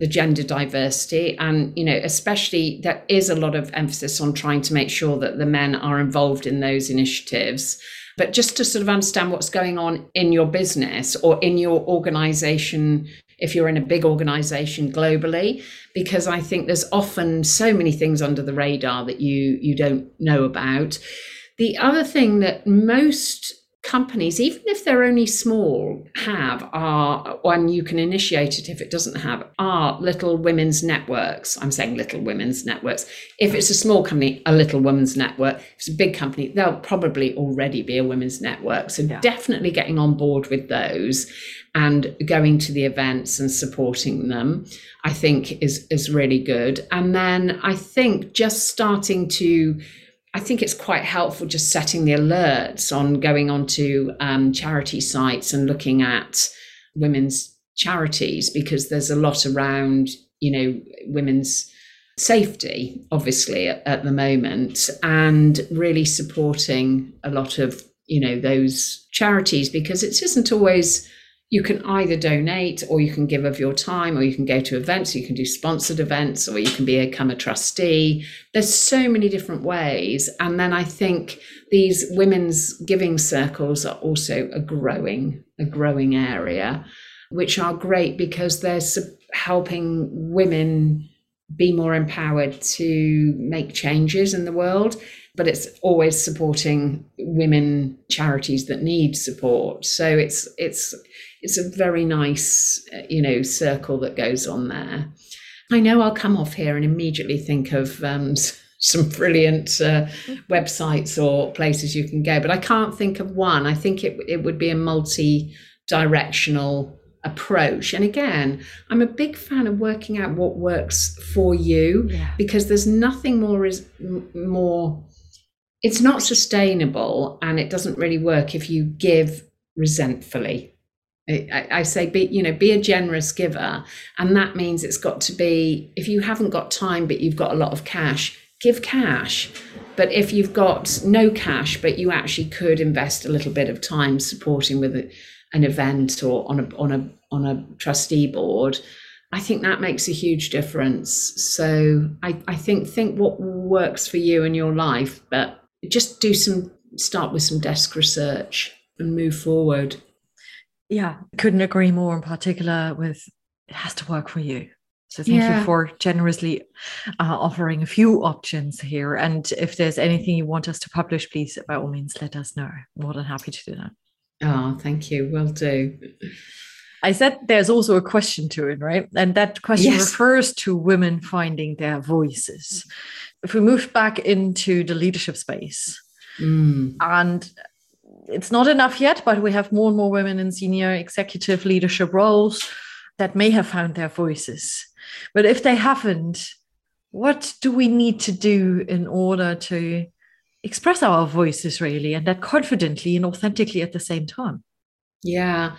Speaker 2: the gender diversity. And, you know, especially there is a lot of emphasis on trying to make sure that the men are involved in those initiatives. But just to sort of understand what's going on in your business or in your organization if you're in a big organization globally because i think there's often so many things under the radar that you you don't know about the other thing that most companies, even if they're only small, have are one you can initiate it if it doesn't have are little women's networks. I'm saying little women's networks. If it's a small company, a little women's network. If it's a big company, there'll probably already be a women's network. So yeah. definitely getting on board with those and going to the events and supporting them, I think is is really good. And then I think just starting to I think it's quite helpful just setting the alerts on going onto um, charity sites and looking at women's charities because there's a lot around, you know, women's safety, obviously, at, at the moment, and really supporting a lot of, you know, those charities because it isn't always you can either donate or you can give of your time or you can go to events you can do sponsored events or you can become a trustee. There's so many different ways. And then i think these women's giving circles are also a growing a growing area which are great because they're helping women be more empowered to make changes in the world. But it's always supporting women charities that need support. So it's it's it's a very nice, uh, you know, circle that goes on there. I know I'll come off here and immediately think of um, some brilliant uh, websites or places you can go, but I can't think of one. I think it it would be a multi-directional approach. And again, I'm a big fan of working out what works for you yeah. because there's nothing more is more. It's not sustainable, and it doesn't really work if you give resentfully I, I, say be you know be a generous giver. And that means it's got to be if you haven't got time but you've got a lot of cash give cash. But if you've got no cash but you actually could invest a little bit of time supporting with a, an event or on a on a on a trustee board i think that makes a huge difference. So i i think think what works for you in your life but just do some start with some desk research and move forward
Speaker 1: yeah, couldn't agree more in particular with it has to work for you. So thank yeah. you for generously uh, offering a few options here. And if there's anything you want us to publish, please by all means let us know. More than happy to do that.
Speaker 2: Oh, thank you. Will do.
Speaker 1: I said there's also a question to it, right? And that question yes. refers to women finding their voices. If we move back into the leadership space, mm. and it's not enough yet, but we have more and more women in senior executive leadership roles that may have found their voices. But if they haven't, what do we need to do in order to express our voices really and that confidently and authentically at the same time?
Speaker 2: Yeah,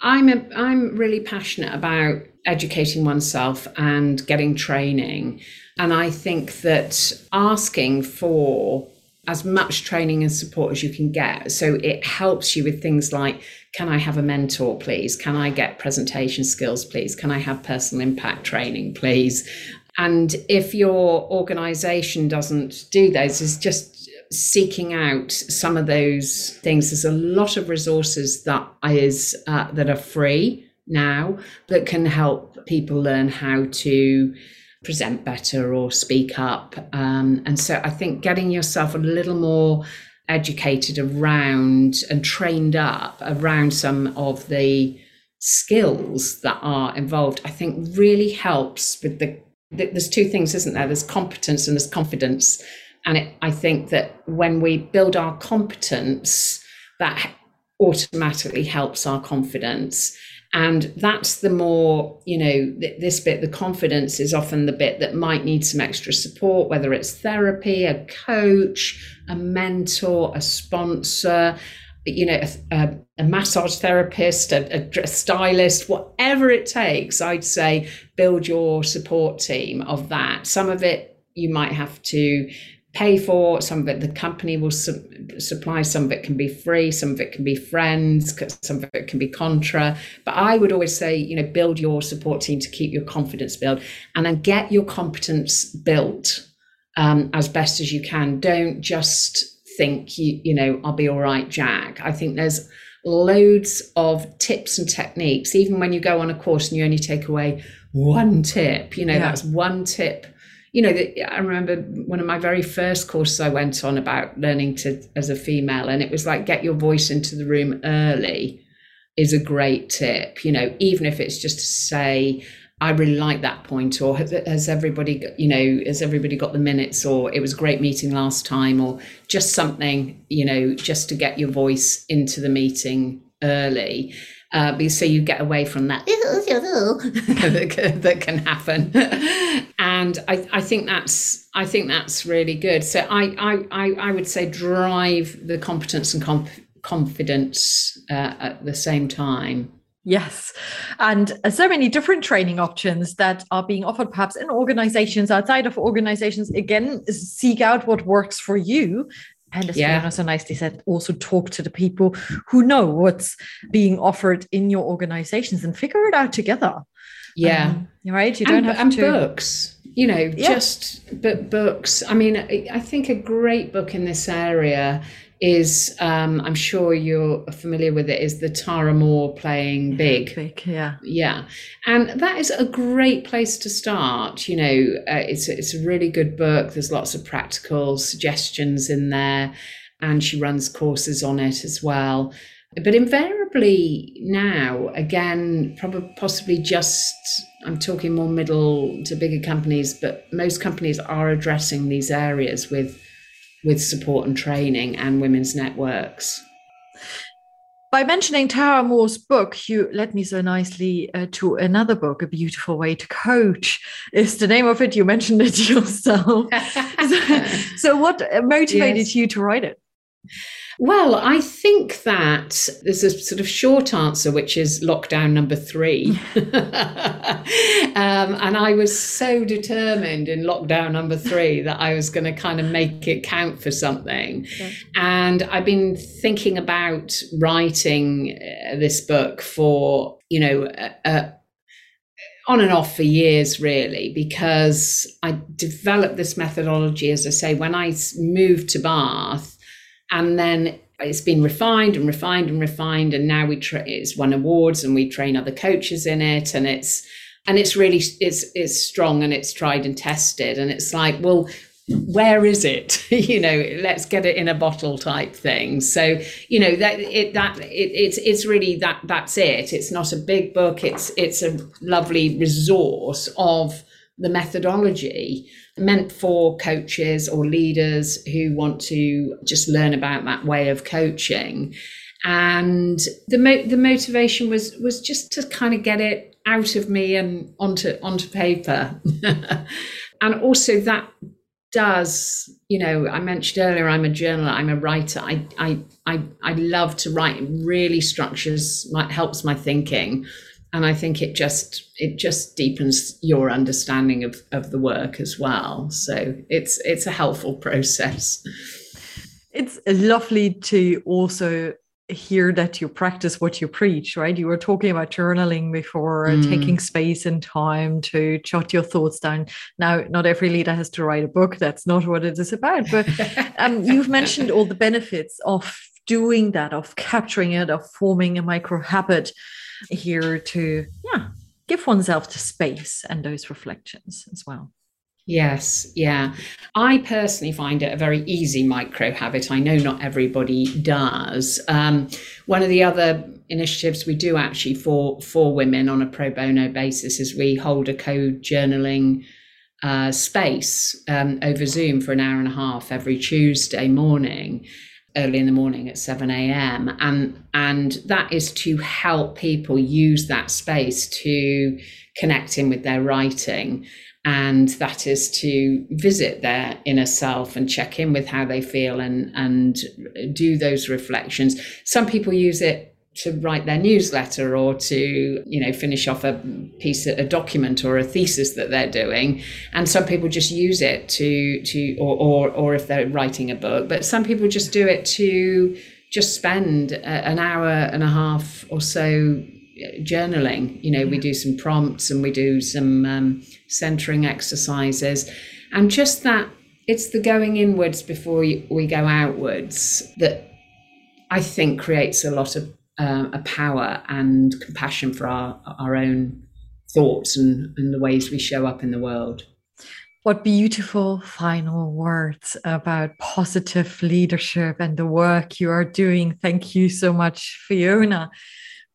Speaker 2: I'm a, I'm really passionate about educating oneself and getting training, and I think that asking for as much training and support as you can get. So it helps you with things like can I have a mentor, please? Can I get presentation skills, please? Can I have personal impact training, please? And if your organization doesn't do those, is just seeking out some of those things. There's a lot of resources that is uh, that are free now that can help people learn how to present better or speak up. Um, and so I think getting yourself a little more educated around and trained up around some of the skills that are involved, I think really helps with the. There's two things, isn't there? There's competence and there's confidence. And it, I think that when we build our competence, that automatically helps our confidence and that's the more you know this bit the confidence is often the bit that might need some extra support whether it's therapy a coach a mentor a sponsor you know a, a massage therapist a, a stylist whatever it takes i'd say build your support team of that. Some of it you might have to pay for. Some of it the company will su- supply. Some of it can be free. Some of it can be friends. Some of it can be contra. But I would always say, you know, build your support team to keep your confidence built, and then get your competence built um, as best as you can. Don't just think you you know I'll be all right, Jack. I think there's loads of tips and techniques. Even when you go on a course and you only take away one tip, you know, yeah. that's one tip you know, I remember one of my very first courses I went on about learning to as a female, and it was like get your voice into the room early is a great tip. You know, even if it's just to say, I really like that point, or has everybody, you know, has everybody got the minutes, or it was a great meeting last time, or just something, you know, just to get your voice into the meeting early. Uh, so you get away from that that, can, happen and I, I think that's I think that's really good so I I, I would say drive the competence and comp- confidence uh, at the same time
Speaker 1: Yes. And so many different training options that are being offered, perhaps in organizations, outside of organizations. Again, seek out what works for you and as yeah. So nicely said, also talk to the people who know what's being offered in your organizations and figure it out together.
Speaker 2: Yeah.
Speaker 1: Um, right. You don't and, have
Speaker 2: and
Speaker 1: to.
Speaker 2: books, you know, yeah. just but books. I mean, I think a great book in this area is um, I'm sure you're familiar with it is the Tara Mohr playing big.
Speaker 1: Big, yeah,
Speaker 2: yeah, and that is a great place to start. You know, uh, it's it's a really good book. There's lots of practical suggestions in there, and she runs courses on it as well. But invariably now, again, probably possibly just I'm talking more middle to bigger companies, but most companies are addressing these areas with with support and training and women's networks.
Speaker 1: By mentioning Tara Mohr's book, you led me so nicely uh, to another book, A Beautiful Way to Coach is the name of it. You mentioned it yourself. so, so, what motivated yes. you to write it?
Speaker 2: Well, I think that there's a sort of short answer, which is lockdown number three. um, and I was so determined in lockdown number three that I was going to kind of make it count for something. Yeah. And I've been thinking about writing uh, this book for, you know, uh, uh, on and off for years, really, because I developed this methodology, as I say, when I moved to Bath and then it's been refined and refined and refined and now we tra- it's won awards and we train other coaches in it and it's and it's really it's it's strong and it's tried and tested and it's like well where is it? You know let's get it in a bottle type thing. So you know that it that it, it's it's really that that's it. It's not a big book. It's it's a lovely resource of the methodology meant for coaches or leaders who want to just learn about that way of coaching. And the mo- the motivation was was just to kind of get it out of me and onto onto paper, and also that does, you know, I mentioned earlier, I'm a journaler, I'm a writer. I, I, I, I love to write. It really structures, my, helps my thinking. And I think it just, it just deepens your understanding of, of the work as well. So it's, it's a helpful process.
Speaker 1: It's lovely to also hear that you practice what you preach, right? You were talking about journaling before, mm. taking space and time to jot your thoughts down. Now, not every leader has to write a book. That's not what it is about. But um, you've mentioned all the benefits of doing that, of capturing it, of forming a micro habit here to, yeah, give oneself to space and those reflections as well.
Speaker 2: Yes, yeah. I personally find it a very easy micro habit. I know not everybody does. Um, one of the other initiatives we do actually for for women on a pro bono basis is we hold a co-journaling uh, space um, over Zoom for an hour and a half every Tuesday morning, early in the morning at 7 a.m. And and that is to help people use that space to connect in with their writing and that is to visit their inner self and check in with how they feel and and do those reflections some people use it to write their newsletter or to you know finish off a piece of a document or a thesis that they're doing. And some people just use it to to or or, or if they're writing a book but some people just do it to just spend a, an hour and a half or so journaling. You know, we do some prompts and we do some um, centering exercises, and just that it's the going inwards before we go outwards that I think creates a lot of uh, a power and compassion for our our own thoughts and, and the ways we show up in the world.
Speaker 1: What beautiful final words about positive leadership and the work you are doing. Thank you so much, Fiona.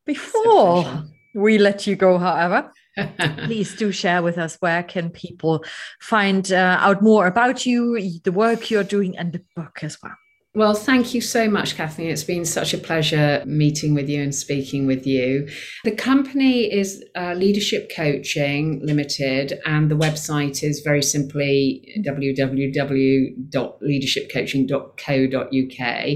Speaker 1: Before we let you go, however, please do share with us where can people find uh, out more about you, the work you're doing, and the book as well.
Speaker 2: Well, thank you so much, Kathleen. It's been such a pleasure meeting with you and speaking with you. The company is uh, Leadership Coaching Limited, and the website is very simply www.leadershipcoaching.co.uk.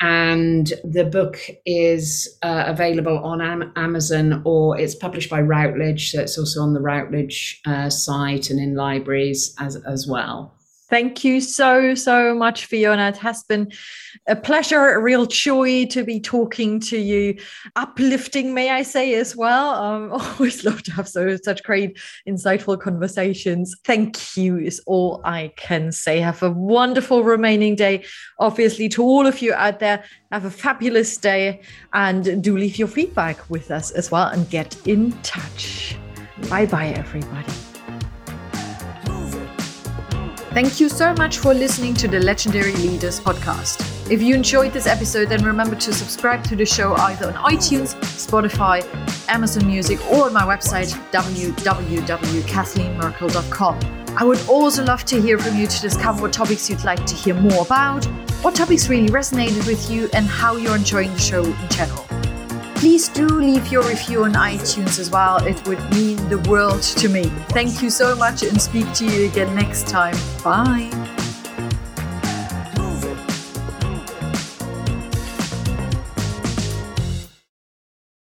Speaker 2: And the book is uh, available on Am- Amazon or it's published by Routledge. So it's also on the Routledge uh, site and in libraries as, as well.
Speaker 1: Thank you so, so much, Fiona. It has been a pleasure, a real joy to be talking to you. Uplifting, may I say, as well. Um, always love to have so such great, insightful conversations. Thank you is all I can say. Have a wonderful remaining day. Obviously, to all of you out there, have a fabulous day and do leave your feedback with us as well and get in touch. Bye bye, everybody. Thank you so much for listening to the Legendary Leaders podcast. If you enjoyed this episode, then remember to subscribe to the show either on iTunes, Spotify, Amazon Music, or on my website, www.kathleenmerkel.com. I would also love to hear from you to discover what topics you'd like to hear more about, what topics really resonated with you, and how you're enjoying the show in general. Please do leave your review on iTunes as well. It would mean the world to me. Thank you so much and speak to you again next time. Bye.